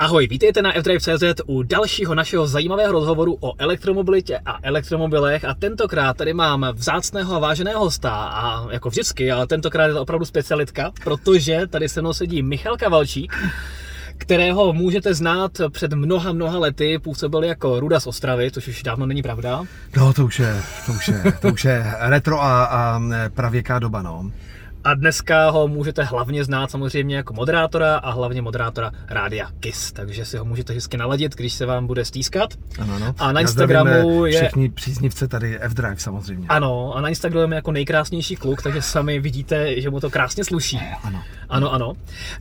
Ahoj, vítejte na fdrive.cz u dalšího našeho zajímavého rozhovoru o elektromobilitě a elektromobilech a tentokrát tady mám vzácného a váženého hosta a jako vždycky, ale tentokrát je to opravdu specialitka, protože tady se mnou sedí Michal Kavalčík, kterého můžete znát před mnoha, mnoha lety, působil jako Ruda z Ostravy, což už dávno není pravda. No to už je, to už je, to už je retro a, a pravěká doba, no. A dneska ho můžete hlavně znát samozřejmě jako moderátora a hlavně moderátora Rádia KISS, takže si ho můžete hezky naladit, když se vám bude stýskat. Ano, ano. A na Instagramu je... Všichni příznivce tady F-Drive samozřejmě. Ano, a na Instagramu je jako nejkrásnější kluk, takže sami vidíte, že mu to krásně sluší. Ano. Ano, ano.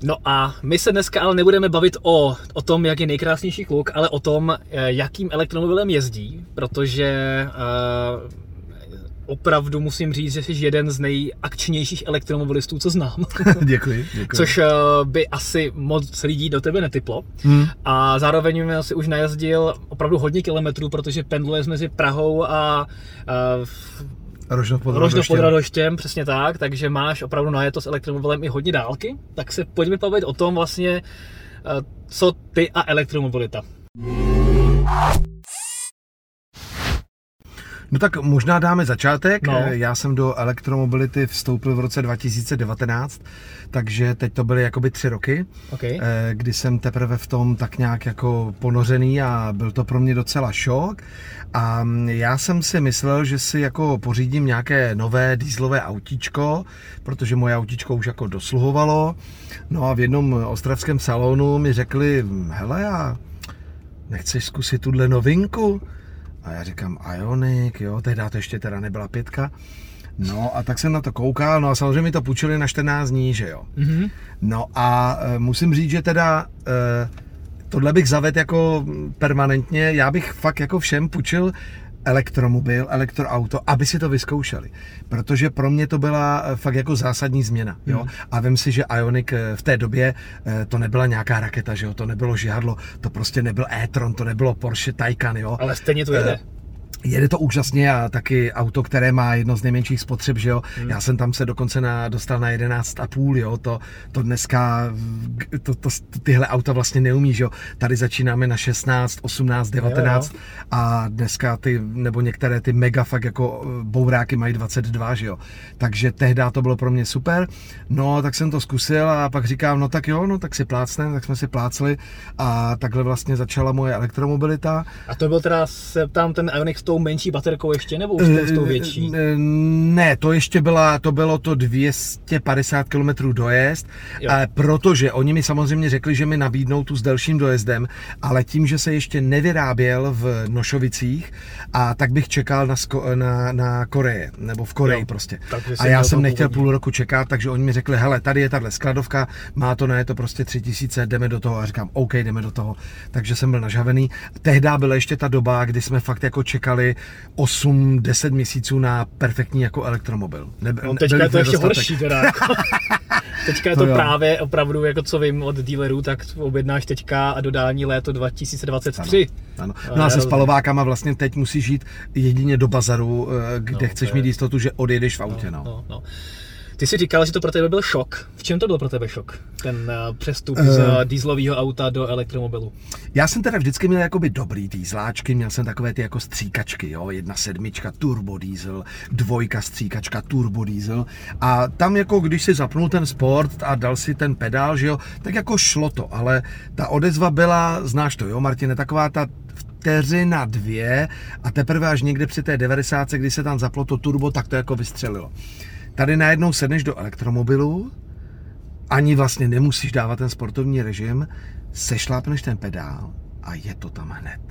No a my se dneska ale nebudeme bavit o, o tom, jak je nejkrásnější kluk, ale o tom, eh, jakým elektromobilem jezdí, protože uh, opravdu musím říct, že jsi jeden z nejakčnějších elektromobilistů, co znám. děkuji, děkuji. Což uh, by asi moc lidí do tebe netyplo. Hmm. A zároveň si už najezdil opravdu hodně kilometrů, protože pendluješ mezi Prahou a uh, Rožnov pod, Rožnov pod Radoštěm, přesně tak, takže máš opravdu najeto s elektromobilem i hodně dálky. Tak se pojďme bavit o tom vlastně, uh, co ty a elektromobilita. No tak možná dáme začátek. No. Já jsem do elektromobility vstoupil v roce 2019, takže teď to byly jakoby tři roky, okay. Eh, kdy jsem teprve v tom tak nějak jako ponořený a byl to pro mě docela šok. A já jsem si myslel, že si jako pořídím nějaké nové dýzlové autíčko, protože moje autíčko už jako dosluhovalo. No a v jednom ostravském salonu mi řekli, hele a nechceš zkusit tuhle novinku? A já říkám Ionic, jo, tehdy to ještě teda nebyla pětka. No a tak jsem na to koukal, no a samozřejmě mi to půjčili na 14 dní, že jo. Mm-hmm. No a e, musím říct, že teda e, tohle bych zavedl jako permanentně, já bych fakt jako všem půjčil elektromobil, elektroauto, aby si to vyzkoušeli. Protože pro mě to byla eh, fakt jako zásadní změna. Jo? Hmm. A vím si, že Ionic eh, v té době eh, to nebyla nějaká raketa, že jo? to nebylo žihadlo, to prostě nebyl e-tron, to nebylo Porsche Taycan. Jo? Ale stejně to jede. Jede to úžasně a taky auto, které má jedno z nejmenších spotřeb, že jo. Hmm. Já jsem tam se dokonce na, dostal na 11,5, jo. To, to dneska, to, to, tyhle auta vlastně neumí, že jo. Tady začínáme na 16, 18, 19 jo, jo. a dneska ty, nebo některé ty mega fakt jako eh, bouráky mají 22, že jo. Takže tehdy to bylo pro mě super. No, tak jsem to zkusil a pak říkám, no tak jo, no tak si plácneme, tak jsme si plácli a takhle vlastně začala moje elektromobilita. A to byl teda, se tam ten Ioniq tou menší baterkou ještě, nebo už s tou eh, větší? Eh, ne, to ještě byla, to bylo to 250 km dojezd, a protože oni mi samozřejmě řekli, že mi nabídnou tu s delším dojezdem, ale tím, že se ještě nevyráběl v Nošovicích, a tak bych čekal na, na, na Koreje, nebo v Koreji jo, prostě. A já jsem nechtěl půl roku čekat, takže oni mi řekli, hele, tady je tahle skladovka, má to na je to prostě tři tisíce, jdeme do toho. A říkám, OK, jdeme do toho. Takže jsem byl nažavený. Tehdy byla ještě ta doba, kdy jsme fakt jako čekali čekali 8-10 měsíců na perfektní jako elektromobil. Nebe, no, teďka je to ještě horší teda. Jako. teďka je to, to právě opravdu, jako co vím od dealerů, tak objednáš teďka a dodání léto 2023. Ano, ano. No a se spalovákama vlastně teď musíš žít jedině do bazaru, eh, kde no, chceš mít jistotu, že odjedeš v autě. No, no. No, no. Ty jsi říkal, že to pro tebe byl šok. V čem to byl pro tebe šok? Ten uh, přestup uh, z uh, dýzlového auta do elektromobilu. Já jsem teda vždycky měl jakoby dobrý dýzláčky, měl jsem takové ty jako stříkačky, jo, jedna sedmička turbo diesel, dvojka stříkačka turbo diesel a tam jako když si zapnul ten sport a dal si ten pedál, že jo, tak jako šlo to, ale ta odezva byla, znáš to, jo, Martine, taková ta vteřina dvě a teprve až někde při té 90, kdy se tam zaplo to turbo, tak to jako vystřelilo. Tady najednou sedneš do elektromobilu, ani vlastně nemusíš dávat ten sportovní režim, sešlápneš ten pedál a je to tam hned.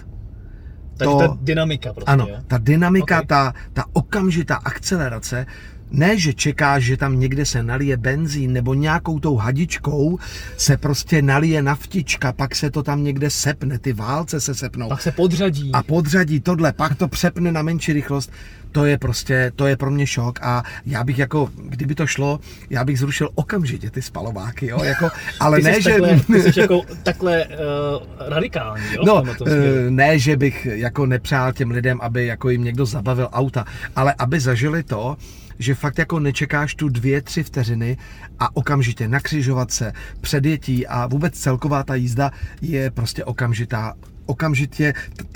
Takže to, ta dynamika prostě. Ano, ta dynamika, okay. ta, ta okamžitá akcelerace, ne, že čekáš, že tam někde se nalije benzín nebo nějakou tou hadičkou se prostě nalije naftička, pak se to tam někde sepne, ty válce se sepnou. Pak se podřadí. A podřadí tohle, pak to přepne na menší rychlost to je prostě, to je pro mě šok a já bych jako, kdyby to šlo, já bych zrušil okamžitě ty spalováky, jo, jako, ale ne, že... Takhle, ty jsi jako takhle uh, radikální, jo? No, uh, ne, že bych jako nepřál těm lidem, aby jako jim někdo zabavil auta, ale aby zažili to, že fakt jako nečekáš tu dvě, tři vteřiny a okamžitě nakřižovat se, předjetí a vůbec celková ta jízda je prostě okamžitá okamžitě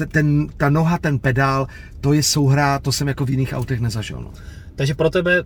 ten, ta noha, ten pedál, to je souhra, to jsem jako v jiných autech nezažil. No. Takže pro tebe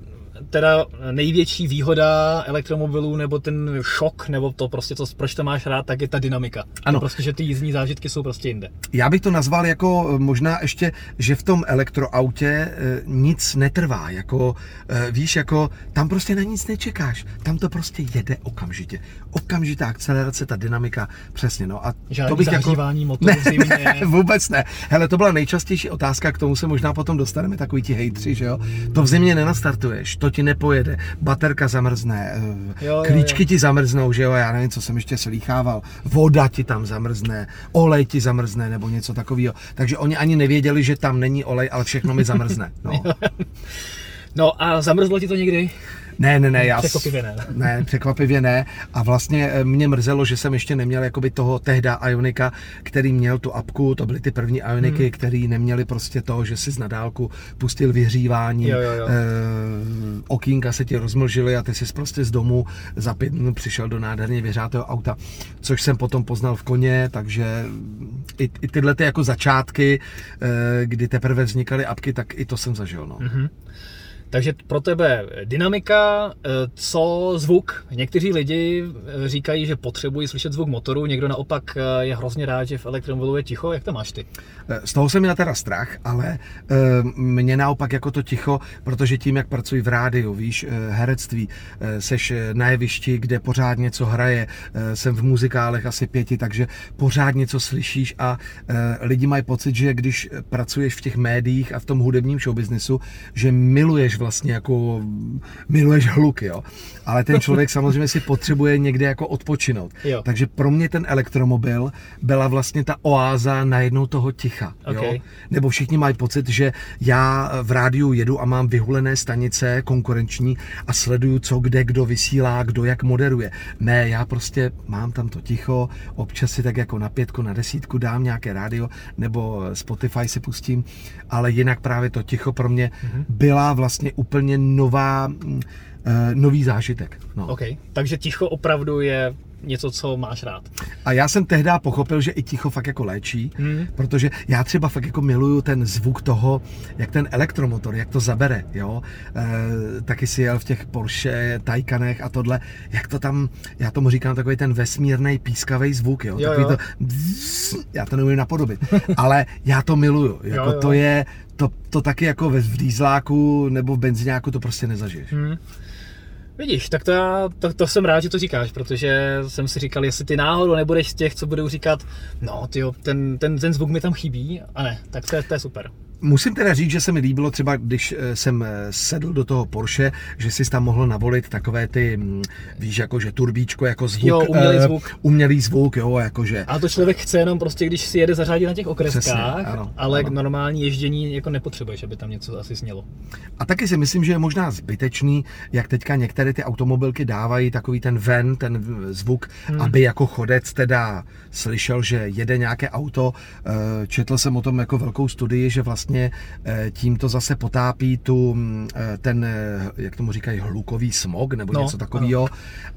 teda největší výhoda elektromobilů nebo ten šok, nebo to prostě to, proč to máš rád, tak je ta dynamika. Ano. To prostě, že ty jízdní zážitky jsou prostě jinde. Já bych to nazval jako eh, možná ještě, že v tom elektroautě eh, nic netrvá, jako eh, víš, jako tam prostě na nic nečekáš, tam to prostě jede okamžitě. Okamžitá akcelerace, ta dynamika, přesně, no a Žádný to bych jako... motoru v zimě. vůbec ne. Hele, to byla nejčastější otázka, k tomu se možná potom dostaneme, takový ti hejtři, že jo. To v zimě nenastartuješ, to ti nepojede, baterka zamrzne, eh, Jo, jo, klíčky jo. ti zamrznou, že jo, já nevím, co jsem ještě slýchával, voda ti tam zamrzne, olej ti zamrzne nebo něco takového. Takže oni ani nevěděli, že tam není olej, ale všechno mi zamrzne. No. No a zamrzlo ti to někdy? Ne, ne, ne, já... Překvapivě ne. Ne, překvapivě ne. A vlastně eh, mě mrzelo, že jsem ještě neměl jakoby toho tehda Ionika, který měl tu apku, to byly ty první Ioniky, hmm. který neměli prostě to, že si z nadálku pustil vyhřívání, Jo, jo, jo. Eh, okýnka se ti rozmlžily a ty jsi prostě z domu za pět minut přišel do nádherně vyhřátého auta, což jsem potom poznal v koně, takže i, i tyhle ty jako začátky, eh, kdy teprve vznikaly apky, tak i to jsem zažil. No. Mhm. Takže pro tebe dynamika, eh, co zvuk. Někteří lidi eh, říkají, že potřebují slyšet zvuk motoru, někdo naopak eh, je hrozně rád, že v elektromobilu je ticho. Jak to máš ty? Z toho jsem měl teda strach, ale mě naopak jako to ticho, protože tím, jak pracuji v rádiu, víš, herectví, seš na jevišti, kde pořád něco hraje, jsem v muzikálech asi pěti, takže pořád něco slyšíš a lidi mají pocit, že když pracuješ v těch médiích a v tom hudebním showbiznisu, že miluješ vlastně jako, miluješ hluk, jo. Ale ten člověk samozřejmě si potřebuje někde jako odpočinout. Jo. Takže pro mě ten elektromobil byla vlastně ta oáza najednou toho ticha. Jo? Ok. Nebo všichni mají pocit, že já v rádiu jedu a mám vyhulené stanice konkurenční a sleduju, co kde kdo vysílá, kdo jak moderuje. Ne, já prostě mám tam to ticho, občas si tak jako na pětku, na desítku dám nějaké rádio nebo Spotify si pustím, ale jinak právě to ticho pro mě Mhm. byla vlastně úplně nová, mm, eh, nový zážitek. No. OK. Takže ticho opravdu je něco, co máš rád. A já jsem tehdy pochopil, že i ticho fakt jako léčí, Hmm. protože já třeba fakt jako miluju ten zvuk toho, jak ten elektromotor, jak to zabere, jo. E, taky si jel v těch Porsche Taycanech a tohle, jak to tam, já tomu říkám takový ten vesmírný pískavý zvuk, jo. Jo, takový jo. to, bzzz, já to neumím napodobit, ale já to miluju, jako Jo, jo. to je, to, to taky jako ve v dýzláku nebo v benzináku to prostě nezažiješ. Hmm. Vidíš, tak to, já, to, to jsem rád, že to říkáš, protože jsem si říkal, jestli ty náhodou nebudeš z těch, co budou říkat, no tyjo, ten, ten, ten zvuk mi tam chybí, a ne, tak to je, to je super. Musím teda říct, že se mi líbilo třeba, když eh, jsem eh, sedl do toho Porsche, že jsi tam mohl navolit takové ty, mm, víš, jakože turbíčko, jako zvuk. Jo, umělý eh, zvuk. Umělý zvuk, jo, jakože. A to člověk chce jenom prostě, když si jede zařadit na těch okreskách, Přesně, ano, ale ano. k normální ježdění jako nepotřebuješ, aby tam něco asi snělo. A taky si myslím, že je možná zbytečný, jak teďka některé ty automobilky dávají takový ten ven, ten zvuk, hmm. aby jako chodec teda slyšel, že jede nějaké auto. Četl jsem o tom jako velkou studii, že vlastně eh, tím to zase potápí tu, mm, eh, ten, eh, jak tomu říkají, hlukový smog nebo No, něco takového.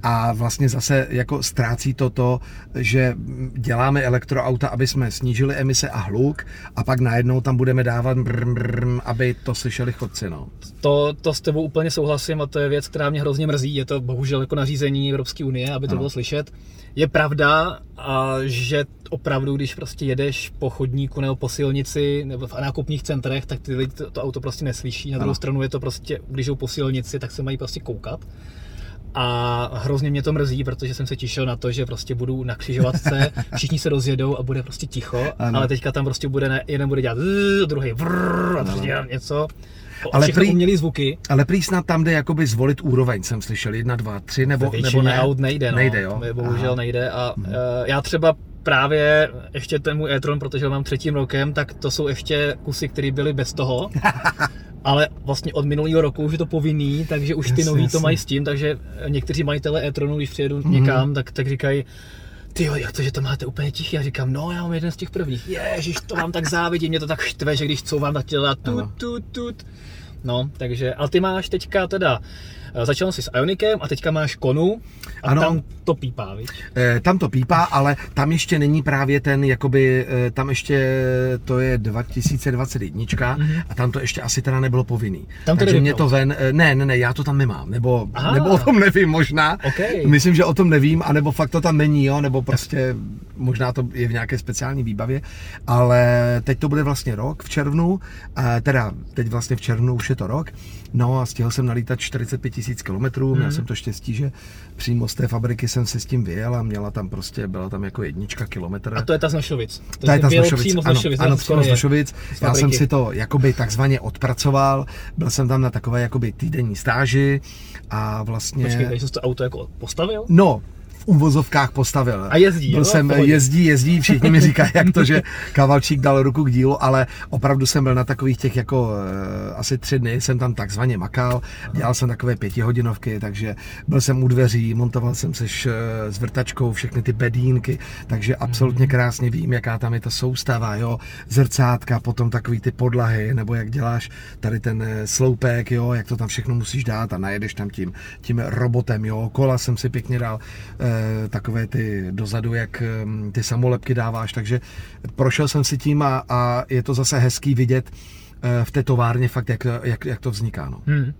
A vlastně zase jako ztrácí to to, že mm, děláme elektroauta, aby jsme snížili emise a hluk a pak najednou tam budeme dávat brm, brm, aby to slyšeli chodci. No. To, to s tebou úplně souhlasím a to je věc, která mě hrozně mrzí. Je to bohužel jako nařízení Evropské unie, aby to Ano. bylo slyšet. Je pravda, a že opravdu, když prostě jedeš po chodníku nebo po silnici nebo v nákupních centrech, tak ty lidi to, to auto prostě neslyší. Na druhou Ano. stranu je to prostě, když jdou po silnici, tak se mají prostě koukat. A hrozně mě to mrzí, protože jsem se těšil na to, že prostě budu na křižovatce, všichni se rozjedou a bude prostě ticho, Ano. ale teďka tam prostě bude, ne, jeden bude dělat druhý vrrr, a třetí něco. Ale prý- umělý zvuky. Ale prý snad tam jde jakoby zvolit úroveň, jsem slyšel, jedna, dva, tři, nebo, nebo ne? aut nejde, no. Nejde, jo? Bohužel Aha. nejde a uh, já třeba právě ještě ten můj e-tron, protože ho mám třetím rokem, tak to jsou ještě kusy, které byly bez toho. Ale vlastně od minulého roku už je to povinný, takže už ty Jasně, noví to jasně. mají s tím, takže někteří majitele e-tronu, když přijedou někam, tak, tak říkají, ty jo, jak to, že to máte úplně tichý? Já říkám, no, já mám jeden z těch prvních. Ježiš, to vám tak závidím, mě to tak štve, že když couvám, tak dělá tut, tut, tut. No, takže, ale ty máš teďka teda, začal jsi s Ionikem a teďka máš Konu a Ano. tam to pípá, viď? Eh, Tam to pípá, ale tam ještě není právě ten, jakoby, eh, tam ještě to je 2021 a tam to ještě asi teda nebylo povinný. Mhm. Tam to Takže mě to vypnout. ven, eh, ne, ne, ne, já to tam nemám, nebo, Aha. nebo o tom nevím možná. OK. Myslím, že o tom nevím, anebo fakt to tam není, jo, nebo prostě možná to je v nějaké speciální výbavě, ale teď to bude vlastně rok v červnu, teda teď vlastně v červnu už je to rok, no a stihl jsem nalítat 45 tisíc kilometrů, měl jsem to štěstí, že přímo z té fabriky jsem se s tím vyjel a měla tam prostě, byla tam jako jednička kilometr. A to je ta z Nošovic. To je ta z vyjel Nošovic, přímo z ano, Nošovic. ano, přímo z. Nošovic. Já jsem si to jakoby takzvaně odpracoval, byl jsem tam na takové jakoby týdenní stáži a vlastně... Počkej, takže jsi to auto jako postavil? No, uvozovkách postavil. A jezdí, Byl jo? jsem, pohodě. jezdí, jezdí, všichni mi říkají, jak to, že Kavalčík dal ruku k dílu, ale opravdu jsem byl na takových těch jako eh, asi tři dny, jsem tam takzvaně makal, dělal jsem takové pětihodinovky, takže byl jsem u dveří, montoval jsem se š, eh, s vrtačkou všechny ty bedínky, takže absolutně krásně vím, jaká tam je ta soustava, jo, zrcátka, potom takový ty podlahy, nebo jak děláš tady ten eh, sloupek, jo, jak to tam všechno musíš dát a najedeš tam tím, tím robotem, jo, kola jsem si pěkně dal, takové ty dozadu, jak hm, ty samolepky dáváš, takže prošel jsem si tím a, a je to zase hezký vidět eh, v té továrně fakt, jak, jak, jak to vzniká, no. Hmm.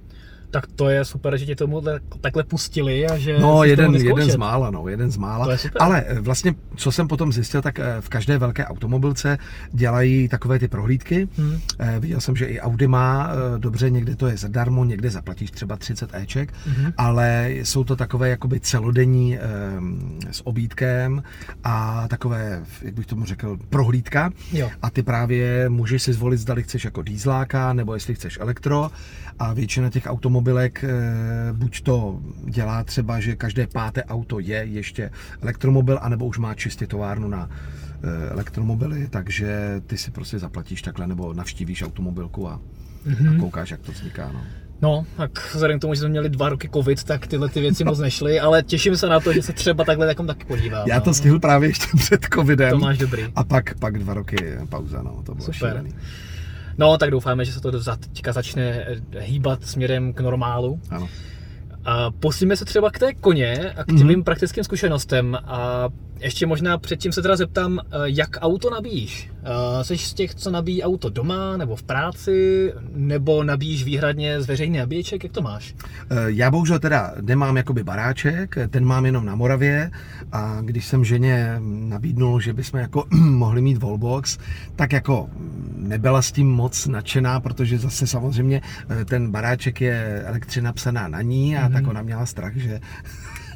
Tak to je super, že tě tomu takhle pustili a že No, jeden, jeden z mála, no, jeden z mála. Ale eh, vlastně, co jsem potom zjistil, tak eh, v každé velké automobilce dělají takové ty prohlídky. Hmm. Eh, Viděl jsem, že i Audi má, dobře, někde to je zadarmo, někde zaplatíš třeba 30 Eček, Mhm. ale jsou to takové jakoby celodenní s obídkem a takové, jak bych tomu řekl, prohlídka. Jo. A ty právě můžeš si zvolit, zda chceš jako dýzláka, nebo jestli chceš elektro. A většina těch automobilek eh, buď to dělá třeba, že každé páté auto je ještě elektromobil, anebo už má čistě továrnu na eh, elektromobily, takže ty si prostě zaplatíš takhle, nebo navštívíš automobilku a, Mhm. a koukáš, jak to vzniká. No. No, tak vzhledem k tomu, že jsme měli dva roky covid, tak tyhle ty věci moc nešly, ale těším se na to, že se třeba takhle takom taky podívám. Já no. to stihl právě ještě před covidem. To máš dobrý. A pak, pak dva roky pauza, no, to bylo Super. šílený. No, tak doufáme, že se to za- teďka začne eh, hýbat směrem k normálu. Ano. A posuneme se třeba k té koně a k těm Mhm. mm-hmm. praktickým zkušenostem. A ještě možná předtím se teda zeptám, eh, jak auto nabíjíš? Eh, Jsi z těch, co nabíjí auto doma nebo v práci, nebo nabíjíš výhradně z veřejný nabíječek, jak to máš? Eh, Já bohužel teda nemám jakoby baráček, ten mám jenom na Moravě a když jsem ženě nabídnul, že bychom jako mohli mít wallbox, tak jako nebyla s tím moc nadšená, protože zase samozřejmě eh, ten baráček je elektřina psaná na ní a mm-hmm. tak ona měla strach, že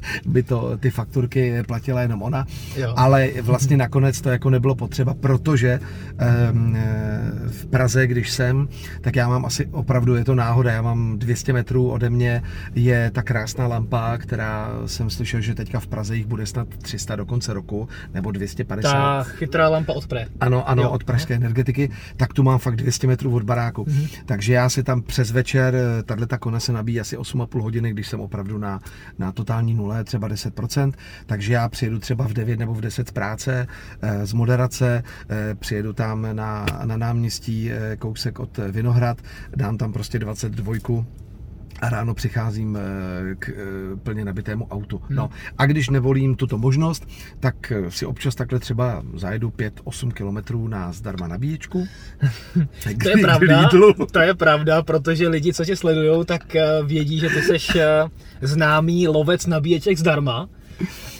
by to ty fakturky platila jenom ona, Jo. ale vlastně nakonec to jako nebylo potřeba, protože eh, v Praze, když jsem, tak já mám asi opravdu, je to náhoda, já mám 200 metrů ode mě, je ta krásná lampa, která jsem slyšel, že teďka v Praze jich bude snad 300 do konce roku, nebo 250. Ta chytrá lampa od Pre. Ano, ano, Jo. od pražské energetiky, tak tu mám fakt 200 metrů od baráku. Mhm. Takže já si tam přes večer, tahle ta kona se nabíjí asi 8,5 hodiny, když jsem opravdu na, na totální nule, třeba 10%, takže já přijedu třeba v 9 nebo v 10 z práce, eh, z moderace, eh, přijedu tam na, na náměstí eh, kousek od Vinohrad, dám tam prostě 22 a ráno přicházím eh, k eh, plně nabitému autu. No. A když nevolím tuto možnost, tak eh, si občas takhle třeba zajedu 5-8 kilometrů na zdarma nabíječku. To je pravda, to je pravda, protože lidi, co tě sledují, tak vědí, že ty jsi známý lovec nabíječek zdarma.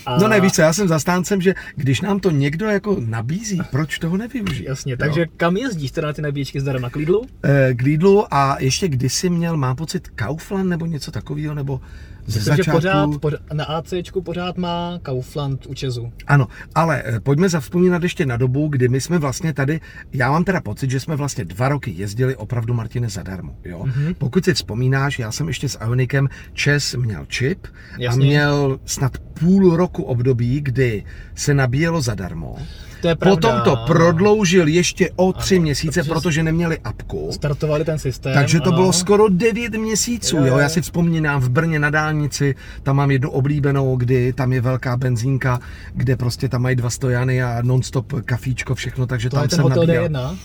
A... No ne, víš co, já jsem zastáncem, že když nám to někdo jako nabízí, proč toho nevyužít? Jasně, jo? takže kam jezdíš teda na ty nabíječky zdarma? K Lidlu? Eh, K Lidlu a ještě kdysi měl, mám pocit, Kaufland nebo něco takového, nebo ze Myslím, že začátku... pořád, pořád, na ACčku pořád má Kaufland u Česu. Ano, ale eh, pojďme zavzpomínat ještě na dobu, kdy my jsme vlastně tady, já mám teda pocit, že jsme vlastně dva roky jezdili opravdu Martine zadarmo, jo. Mhm. Mm-hmm. Pokud si vzpomínáš, já jsem ještě s Ionikem, Čes měl čip a Jasně. měl snad půl roku období, kdy se nabíjelo zadarmo To je pravda, Potom to prodloužil ještě o tři Ano, měsíce, protože- protože neměli apku. Startovali ten systém. Takže to ano. bylo skoro 9 měsíců, Jo, jo, jo. Já si vzpomínám v Brně na dálnici, tam mám jednu oblíbenou, kdy tam je velká benzínka, kde prostě tam mají dva stojany a non-stop kafíčko, všechno, takže To tam je ten jsem hotel nabíjel. D1.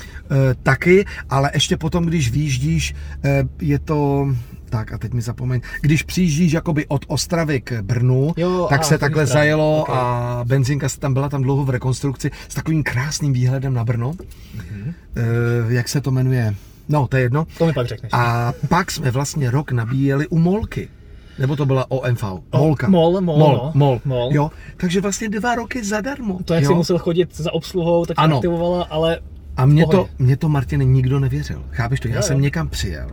E, taky, ale ještě potom, když výjíždíš, e, je to... Tak a teď mi zapomeň. Když přijíždíš jakoby od Ostravy k Brnu, Jo, tak a, se takhle právě, zajelo ok. a benzínka se tam byla tam dlouho v rekonstrukci s takovým krásným výhledem na Brno. Mhm. E, jak se to jmenuje? No, to je jedno. To mi pak řekneš. A pak jsme vlastně rok nabíjeli u Molky. Nebo to byla OMV? Molka. Mol, mol, Mol, no. mol. Mol. Jo, takže vlastně dva roky zadarmo. To, jak jo? jsi musel chodit za obsluhou, tak Ano. aktivovala, ale A mě to, mě to, Martin, nikdo nevěřil. Chápeš to? Já Jo, jsem jo. někam přijel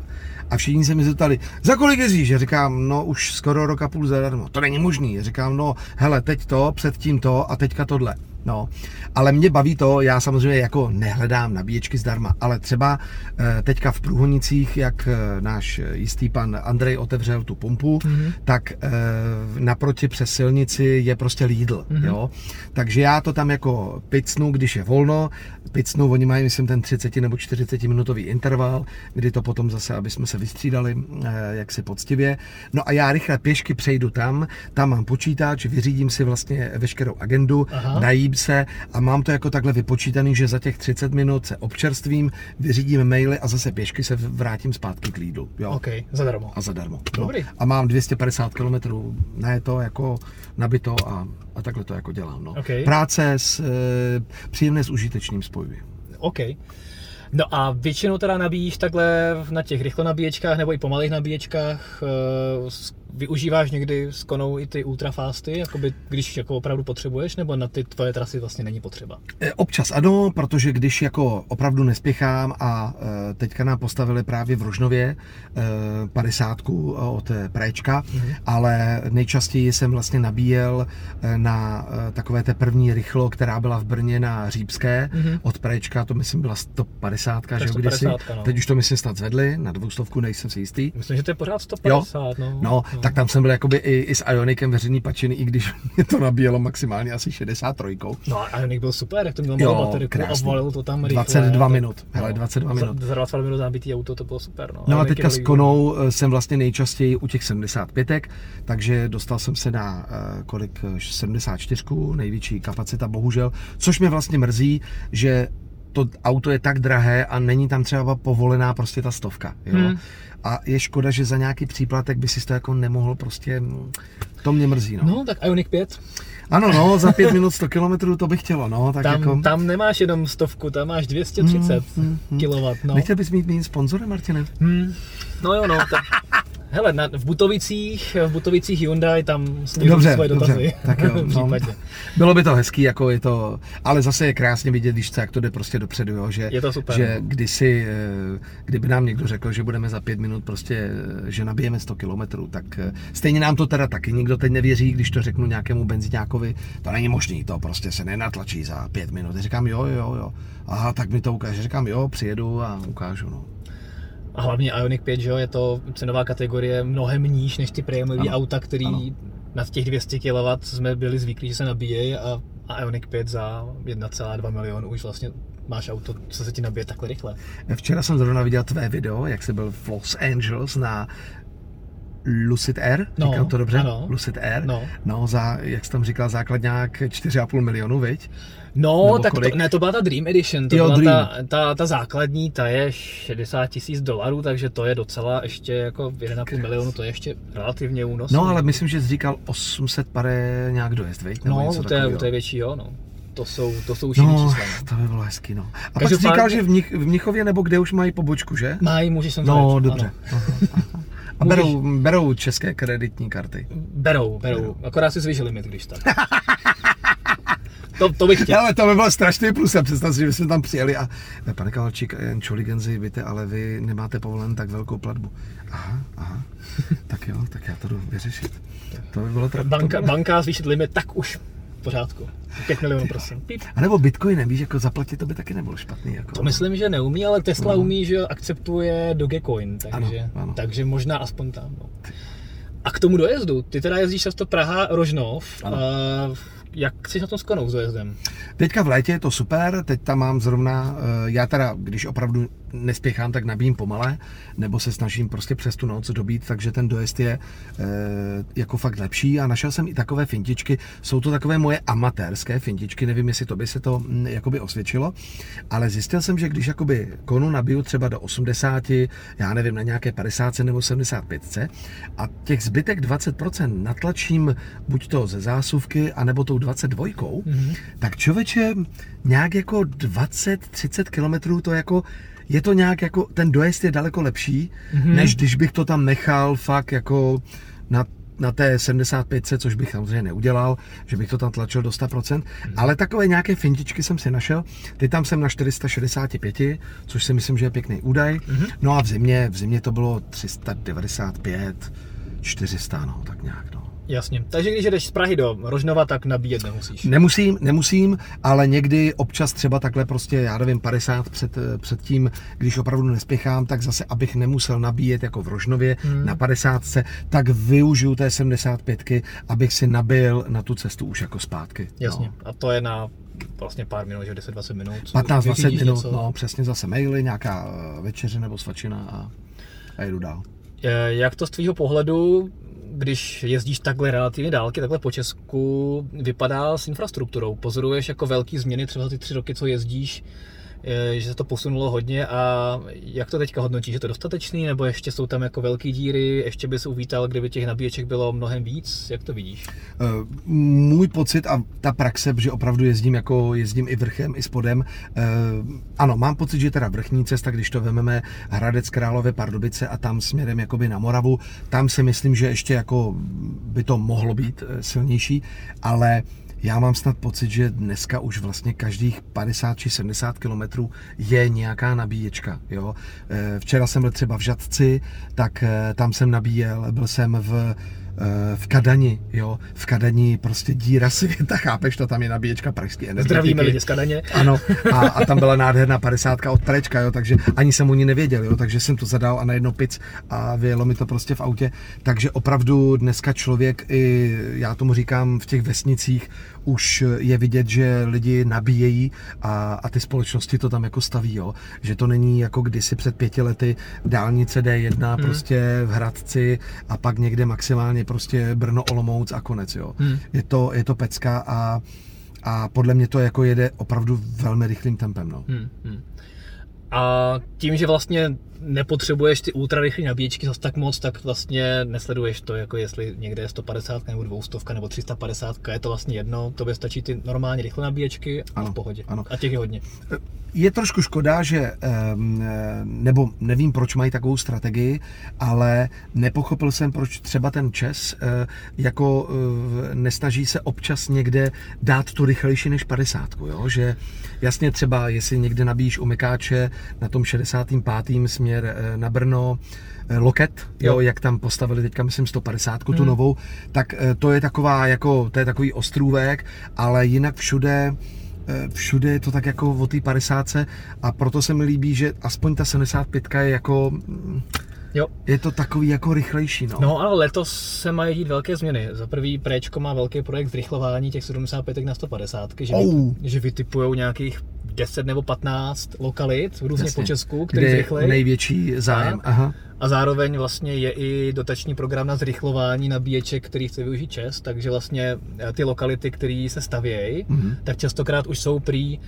a všichni se mi zeptali, za kolik jezdíš? Já říkám, no už skoro rok a půl zadarmo. To není možný. Já říkám, no hele, teď to, předtím to a teďka tohle. No, ale mě baví to, já samozřejmě jako nehledám nabíječky zdarma, ale třeba eh, teďka v Průhonicích, jak eh, náš jistý pan Andrej otevřel tu pumpu, Mhm. tak eh, naproti přes silnici je prostě Lidl, Mhm. jo. Takže já to tam jako picnu, když je volno, picnu, oni mají, myslím, ten 30 nebo 40 minutový interval, kdy to potom zase, aby jsme se vystřídali jaksi poctivě. No a já rychle pěšky přejdu tam, tam mám počítač, vyřídím si vlastně veškerou agendu, Aha. Najím se a mám to jako takhle vypočítaný, že za těch 30 minut se občerstvím, vyřídím maily a zase pěšky se vrátím zpátky k Lidlu. Jo. OK, zadarmo. A zadarmo. Dobrý. A mám 250 km na to jako nabito a, a takhle to jako dělám. No. OK. Práce s e, příjemné s užitečným spojivy. OK. No a většinou teda nabíjíš takhle na těch rychlonabíječkách nebo i pomalých nabíječkách, s- využíváš někdy s konou i ty ultrafasty, jakoby, když jako opravdu potřebuješ, nebo na ty tvoje trasy vlastně není potřeba? E, Občas ano, protože když jako opravdu nespěchám a e, teďka nám postavili právě v Rožnově e, 50 od e, Préčka, Mhm. ale nejčastěji jsem vlastně nabíjel na takové té první rychlo, která byla v Brně na Řípské Mhm. od Préčka, to myslím byla 150, že jo, 150, kdysi. no. Teď už to myslím snad zvedli, na dvoustovku nejsem si jistý. Myslím, že to je pořád 150, no. No, tak tam jsem byl jakoby i, i s Ionikem veřejný pačiny, i když mě to nabíjelo maximálně asi 63. No a Ioniq byl super, jak to měl Jo, malou baterku a valil to tam rychle. 22 To- minut, hele, 22 minut. Za, za 22 minut nabitý auto, to bylo super, no. No a teďka s konou eh, jsem vlastně nejčastěji u těch 75, takže dostal jsem se na eh, kolik, eh, 74, největší kapacita bohužel, což mě vlastně mrzí, že to auto je tak drahé a není tam třeba povolená prostě ta stovka, jo. Hmm. A je škoda, že za nějaký příplatek by si to jako nemohl prostě, mm, to mě mrzí, no. No, tak Ioniq 5. Ano, no, za pět minut 100 km to bych chtělo, no, tak Tam, jako... tam nemáš jenom stovku, tam máš 230 Mm, mm, kW. No. Nechtěl bys mít mým sponzorem, Martine? Hmm. no jo, no. Tak, hele, na, v Butovicích, v Butovicích Hyundai tam Dobře, svoje dobře, dotazy. tak jo, no. Bylo by to hezký, jako je to, ale zase je krásně vidět, víš co, jak to jde prostě dopředu, jo, že, Je to super, že no. kdysi, eh, kdyby nám někdo řekl, že budeme za pět minut prostě, eh, že nabijeme 100 kilometrů, tak eh, stejně nám to teda taky nikdo teď nevěří, když to řeknu nějakému benziňákovi, to není možný, to prostě se nenatlačí za pět minut. Já říkám, jo, jo, jo, aha, tak mi to ukáže, říkám, jo, přijedu a ukážu, no. A hlavně Ioniq 5, že jo, je to cenová kategorie mnohem níž než ty prémiové auta, který ano. nad těch 200 kW jsme byli zvyklí, že se nabíjejí a, a Ioniq 5 za 1,2 milionu už vlastně máš auto, co se ti nabije takhle rychle. Včera jsem zrovna viděl tvé video, jak jsi byl v Los Angeles na Lucid Air, No, říkám to dobře? ano. Lucid Air. No. no, za, jak jsi tam říkal, základňák 4,5 milionu, viď? No, Nebo tak kolik? to, ne, to byla ta Dream Edition, to Jo, byla Dream. ta, ta, ta, základní, ta je 60 tisíc dolarů, takže to je docela ještě jako 1,5 milionu, to je ještě relativně únosné. No, ale myslím, že jsi říkal 800 pare nějak dojezd, viď? Nebo No, něco u té, u takového. té větší, jo, no. To jsou, to jsou už No, čísla. no. to by bylo hezky, no. A pak Každopádně- jsi říkal, že v, Mnich, v Mnichově nebo kde už mají pobočku, že? Mají, můžeš sem No, dobře. ano. A berou, berou české kreditní karty. Berou, berou. Akorát si zvýšili limit, když tak. To, to bych chtěl. Ale to by bylo strašný plus. Já představ si, že bychom tam přijeli a "Eh, pane Kavalčík, jen Čoligenzi, víte, ale vy nemáte povolen tak velkou platbu. Aha, aha. tak jo, tak já to jdu vyřešit. To by bylo tra- Banka, to bylo... banka zvýšit limit, tak už pořádku. 5 milionů, prosím. Píp. A nebo Bitcoinem, víš, jako zaplatit to by taky nebylo špatný. Jako. To myslím, že neumí, ale Tesla No. umí, že akceptuje Dogecoin, takže, Ano, ano. takže možná aspoň tam. No. A k tomu dojezdu, ty teda jezdíš často Praha, Rožnov, Ano. a jak jsi na tom s konou s dojezdem? Teďka v létě je to super, teď tam mám zrovna, eh, já teda, když opravdu nespěchám, tak nabíjím pomale, nebo se snažím prostě přes tu noc dobít, takže ten dojezd je e, jako fakt lepší a našel jsem i takové fintičky, jsou to takové moje amatérské fintičky, nevím, jestli to by se to m, jakoby osvědčilo, ale zjistil jsem, že když jakoby konu nabiju třeba do 80, já nevím, na nějaké 50 nebo 75 a těch zbytek 20% natlačím buď to ze zásuvky, anebo tou 22, mm-hmm. tak člověče nějak jako 20-30 kilometrů to jako je to nějak jako, ten dojezd je daleko lepší, mm-hmm. než když bych to tam nechal fakt jako na na té 75, což bych samozřejmě neudělal, že bych to tam tlačil do 100%, mm. ale takové nějaké fintičky jsem si našel. Teď tam jsem na 465, což si myslím, že je pěkný údaj. Mm-hmm. No a v zimě, v zimě to bylo 395, 400, no, tak nějak, no. Jasně. Takže když jdeš z Prahy do Rožnova, tak nabíjet nemusíš. Nemusím, nemusím, ale někdy občas třeba takhle prostě, já nevím, 50 před, před tím, když opravdu nespěchám, tak zase, abych nemusel nabíjet jako v Rožnově hmm. na 50, tak využiju té 75, abych si nabil na tu cestu už jako zpátky. Jasně. No. A to je na vlastně pár minut, že 10-20 minut. 15-20 minut, něco? no, přesně zase maily, nějaká eh, večeře nebo svačina a, a jedu dál. Jak to z tvýho pohledu když jezdíš takhle relativně dálky, takhle po Česku, vypadá s infrastrukturou? Pozoruješ jako velký změny třeba ty tři roky, co jezdíš, že se to posunulo hodně a jak to teďka hodnotíš, je to dostatečný, nebo ještě jsou tam jako velké díry, ještě bys uvítal, kdyby těch nabíječek bylo mnohem víc, jak to vidíš? Eh, můj pocit a ta praxe, že opravdu jezdím jako jezdím i vrchem, i spodem, eh, ano, mám pocit, že teda vrchní cesta, když to vememe Hradec Králové Pardubice a tam směrem jakoby na Moravu, tam si myslím, že ještě jako by to mohlo být eh, silnější, ale já mám snad pocit, že dneska už vlastně každých 50 či 70 kilometrů je nějaká nabíječka. Jo? Eh, včera jsem byl třeba v Žadci, tak eh, tam jsem nabíjel, byl jsem v v Kadani, jo, v Kadani prostě díra světa, chápeš to, tam je nabíječka pražský energetiky. Zdravíme lidi z Kadaně. Ano, a, a tam byla nádherná padesátka od Prečka, jo, takže ani jsem o ní nevěděl, jo, takže jsem to zadal a najednou pic a vyjelo mi to prostě v autě, takže opravdu dneska člověk i, já tomu říkám, v těch vesnicích už je vidět, že lidi nabíjejí a, a ty společnosti to tam jako staví, jo, že to není jako kdysi před pěti lety dálnice D1 hmm. prostě v Hradci a pak někde maximálně prostě Brno, Olomouc a konec, jo. Hmm. Je, to, je to pecka a, a podle mě to jako jede opravdu velmi rychlým tempem, no. Hmm. Hmm. A tím, že vlastně nepotřebuješ ty ultrarychlé nabíječky zase tak moc, tak vlastně nesleduješ to, jako jestli někde je 150 nebo 200 nebo 350, je to vlastně jedno, tobě stačí ty normálně rychlé nabíječky a ano, v pohodě. Ano. A těch je hodně. Je trošku škoda, že, nebo nevím, proč mají takovou strategii, ale nepochopil jsem, proč třeba ten Čes eh, jako eh, nesnaží se občas někde dát tu rychlejší než 50, jo? že jasně třeba, jestli někde nabíjíš u Mekáče na tom 65. směr eh, na Brno, Loket, jo, jo, jak tam postavili teďka, myslím, 150 hmm. tu novou, tak to je taková, jako, to je takový ostrůvek, ale jinak všude Eh, všude je to tak jako o té 50 a proto se mi líbí, že aspoň ta 75 je jako mm, Jo. Je to takový jako rychlejší, no. No ale letos se mají dít velké změny. Za prvý Préčko má velký projekt zrychlování těch 75 na 150, že, oh. že vytipují nějakých 10 nebo 15 lokalit různě Jasně. po Česku, který zrychlejí. největší zájem. Aha. A zároveň vlastně je i dotační program na zrychlování nabíječek, který chce využít ČES, takže vlastně eh, ty lokality, které se stavějí, mm-hmm. tak častokrát už jsou prý,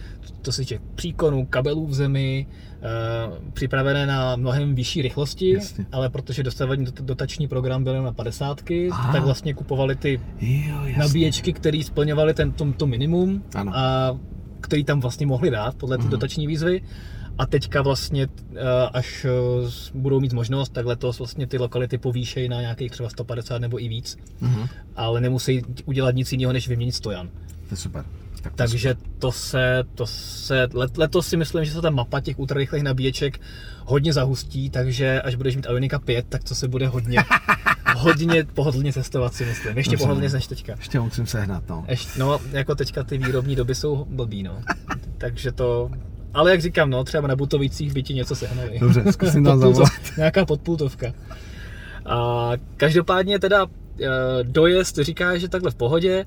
to se týče příkonů, kabelů v zemi, Uh, připravené na mnohem vyšší rychlosti, jasně. ale protože dostavení dotační program byl na 50, Aha. tak vlastně kupovali ty jo, nabíječky, které splňovaly ten, to, to minimum ano. a který tam vlastně mohli dát podle ty mm-hmm. dotační výzvy a teďka vlastně, eh, až eh, budou mít možnost, tak letos vlastně ty lokality povýšejí na nějakých třeba 150 nebo i víc, mm-hmm. ale nemusí udělat nic jiného, než vyměnit stojan. To je super. Tak to Takže super. to se, to se, let, letos si myslím, že se ta mapa těch ultrarychlých nabíječek hodně zahustí, takže až budeš mít Ionika 5, tak to se bude hodně, hodně pohodlně cestovat si myslím. Ještě pohodlně než teďka. Ještě musím sehnat, no. Ještě, no, jako teďka ty výrobní doby jsou blbý, no. Takže to, ale jak říkám, no, třeba na Butovicích by ti něco sehnali. Dobře, zkusím tam zavolat. Nějaká podpultovka. A každopádně teda eh, dojezd říká, že takhle v pohodě.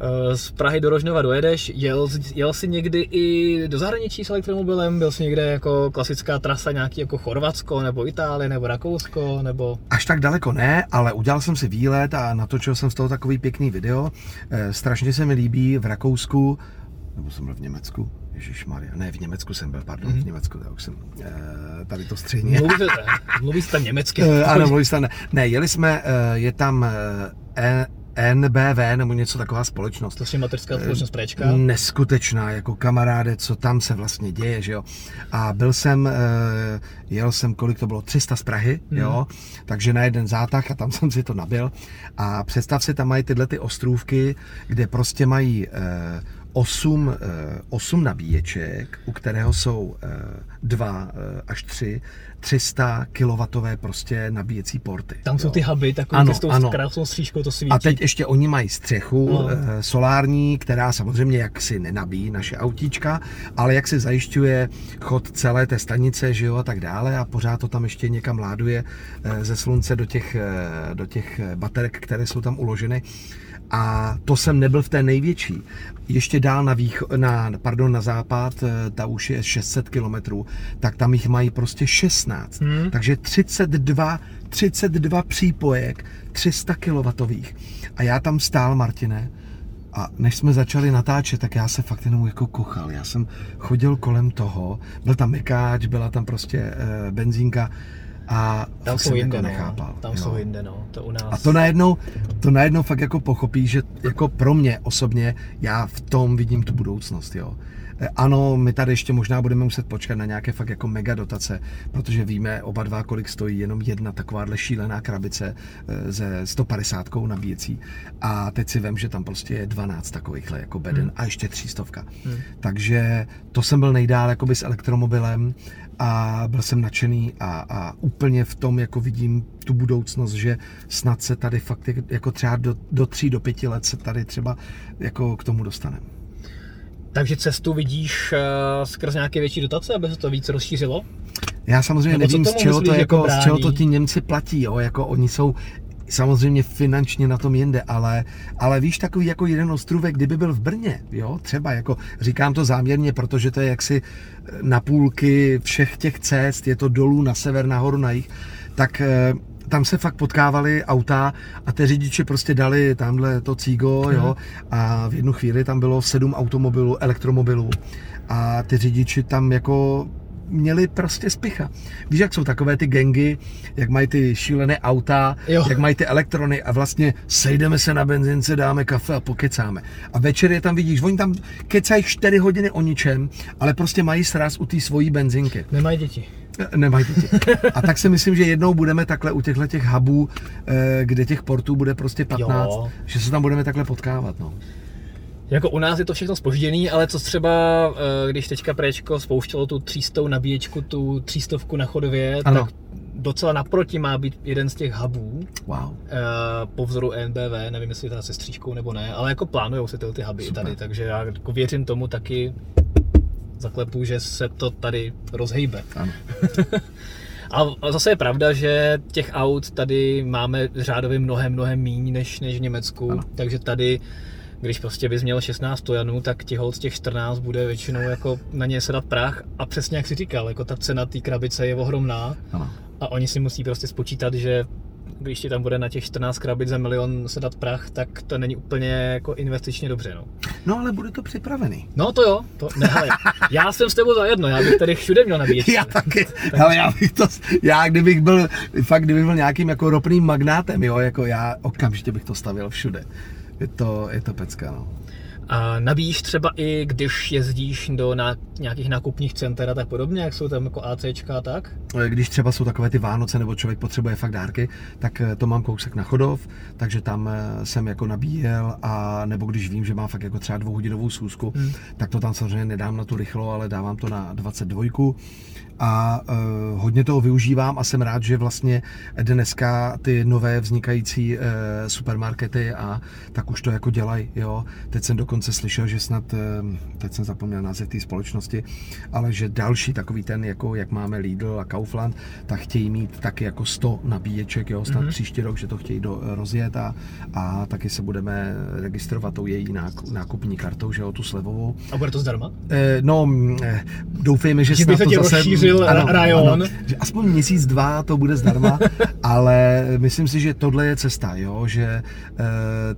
Eh, Z Prahy do Rožnova dojedeš, jel, jel jsi někdy i do zahraničí s elektromobilem? Byl jsi někde jako klasická trasa nějaký jako Chorvatsko, nebo Itálie, nebo Rakousko, nebo... Až tak daleko ne, ale udělal jsem si výlet a natočil jsem z toho takový pěkný video. Eh, Strašně se mi líbí v Rakousku, nebo jsem byl v Německu, Ježíš Maria, ne, v Německu jsem byl, pardon, Mhm. v Německu, já už jsem eh, tady to středně. Mluvíte, mluvíte tam německy. Ano, mluví se tam, ne. ne, jeli jsme, je tam NBV nebo něco taková společnost. To je mateřská společnost Prečka. Neskutečná, jako kamaráde, co tam se vlastně děje, že jo. A byl jsem, eh, jel jsem, kolik to bylo, 300 z Prahy, Mhm. jo, takže na jeden zátah a tam jsem si to nabil. A představ si, tam mají tyhle ty ostrůvky, kde prostě mají eh, 8, eh, 8 nabíječek, u kterého jsou 2 až 3, 300 kW prostě nabíjecí porty. Tam jsou jo. ty huby, takový Ano, ty s tou ano. krásnou střížkou to svítí. A teď ještě oni mají střechu No. no. solární, která samozřejmě jak si nenabíjí naše autíčka, ale jak si zajišťuje chod celé té stanice, že jo, a tak dále a pořád to tam ještě někam láduje eh, ze slunce do těch, eh, do těch baterek, které jsou tam uloženy. A to jsem nebyl v té největší. Ještě dál na, vých, na, pardon, na západ, eh, ta už je 600 kilometrů, tak tam jich mají prostě 16. Hmm. Takže 32, 32 přípojek 300 kW. A já tam stál, Martine, a než jsme začali natáčet, tak já se fakt jenom jako kochal. Já jsem chodil kolem toho, byl tam mekáč, byla tam prostě e, benzínka a Tam jsou jinde, jako no. nechápal. Tam jo. jsou jinde, no. To u nás. A to najednou, to najednou fakt jako pochopí, že jako pro mě osobně, já v tom vidím tu budoucnost, jo. E, Ano, my tady ještě možná budeme muset počkat na nějaké fakt jako mega dotace, protože víme oba dva, kolik stojí jenom jedna takováhle šílená krabice ze 150 nabíjecí. A teď si vím, že tam prostě je 12 takovýchhle jako beden Hmm. a ještě třístovka. Hmm. Takže to jsem byl nejdál jakoby s elektromobilem a byl jsem nadšený a, a úplně v tom jako vidím tu budoucnost, že snad se tady fakt jak- jako třeba do, do tří, do pěti let se tady třeba jako k tomu dostaneme. Takže cestu vidíš uh, skrz nějaké větší dotace, aby se to víc rozšířilo? Já samozřejmě Nebo nevím, z čeho, to myslíš, jako, jako z čeho to ti Němci platí, jo? jako oni jsou samozřejmě finančně na tom jinde, ale, ale víš, takový jako jeden ostrůvek, kdyby byl v Brně, jo, třeba jako, říkám to záměrně, protože to je jaksi na půlky všech těch cest, je to dolů na sever, nahoru, na jih, tak eh, tam se fakt potkávali auta a ty řidiči prostě dali tamhle to cígo, jo, a v jednu chvíli tam bylo sedm automobilů, elektromobilů a ty řidiči tam jako měli prostě spicha. Víš, jak jsou takové ty gengy, jak mají ty šílené auta, Jo. jak mají ty elektrony a vlastně sejdeme se na benzince, dáme kafe a pokecáme. A večer je tam vidíš, oni tam kecají 4 hodiny o ničem, ale prostě mají sraz u té svojí benzinky. Nemají děti. E, Nemají děti. A tak si myslím, že jednou budeme takhle u těchto těch hubů, eh, kde těch portů bude prostě 15, Jo. že se tam budeme takhle potkávat. No. Jako u nás je to všechno spožděný, ale co třeba, eh, když teďka Préčko spouštělo tu 300 nabíječku, tu 300 na chodově, Ano. tak docela naproti má být jeden z těch hubů Wow. eh, po vzoru NBV, nevím jestli teda se střížkou nebo ne, ale jako plánujou se tyhle ty huby i Super. tady, takže já jako věřím tomu taky zaklepu, že se to tady rozhejbe. Ano. A zase je pravda, že těch aut tady máme řádově mnohem, mnohem míň než, než v Německu, Ano. takže tady když prostě bys měl 16 stojanů, tak ti z těch 14 bude většinou jako na ně sedat prach a přesně jak si říkal, jako ta cena té krabice je ohromná ano. a oni si musí prostě spočítat, že když ti tam bude na těch 14 krabic za milion sedat prach, tak to není úplně jako investičně dobře. No, No ale bude to připravený. no to jo, to, ne, hele, já jsem s tebou za jedno, já bych tady všude měl nabíjet. Já taky, ale já bych to, já kdybych byl, fakt kdybych byl nějakým jako ropným magnátem, jo, jako já okamžitě bych to stavil všude. Je to, je to pecka, no. A nabíjíš třeba i, když jezdíš do ná, nějakých nákupních center a tak podobně, jak jsou tam jako ACčka a tak? Když třeba jsou takové ty Vánoce nebo člověk potřebuje fakt dárky, tak eh, to mám kousek na Chodov, takže tam eh, jsem jako nabíjel a nebo když vím, že mám fakt jako třeba dvouhodinovou schůzku, Hmm. tak to tam samozřejmě nedám na tu rychlo, ale dávám to na 22 a uh, hodně toho využívám a jsem rád, že vlastně dneska ty nové vznikající uh, supermarkety a tak už to jako dělají, jo. Teď jsem dokonce dokonce slyšel, že snad, eh, teď jsem zapomněl název té společnosti, ale že další takový ten, jako jak máme Lidl a Kaufland, tak chtějí mít taky jako 100 nabíječek, jo, snad mm-hmm. příští rok, že to chtějí do, rozjet a, a taky se budeme registrovat tou její nákupní kartou, že jo, tu slevovou. A bude to zdarma? Eh, no, eh, doufejme, že, snad by to zase... rozšířil ano, rajon. Ano, že aspoň měsíc, dva to bude zdarma, ale myslím si, že tohle je cesta, jo, že eh,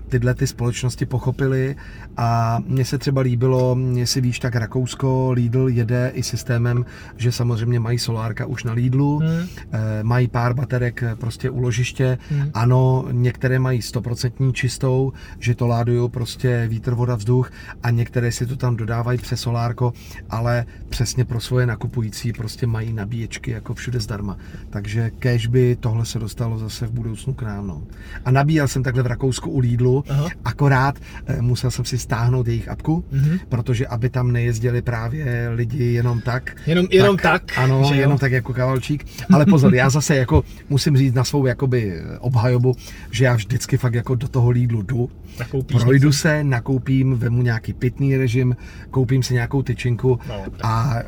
tyhle ty společnosti pochopily a mně se třeba líbilo, jestli víš, tak Rakousko, Lidl jede i systémem, že samozřejmě mají solárka už na Lidlu, hmm. Eh, mají pár baterek prostě u ložiště, hmm. ano, některé mají 100% čistou, že to ládují prostě vítr, voda, vzduch a některé si to tam dodávají přes solárko, ale přesně pro svoje nakupující prostě mají nabíječky jako všude zdarma. Takže kež by tohle se dostalo zase v budoucnu k nám. No. A nabíjel jsem takhle v Rakousku u Lidlu, Aha. akorát eh, musel jsem si stáhnout jejich apku, mm-hmm. protože aby tam nejezdili právě lidi jenom tak. Jenom, jenom tak, tak Ano, že jenom jo? tak jako kavalčík. Ale pozor, já zase jako musím říct na svou jakoby obhajobu, že já vždycky fakt jako do toho Lidlu jdu, Nakoupíš projdu něco? se, nakoupím, vemu nějaký pitný režim, koupím si nějakou tyčinku no, a eh,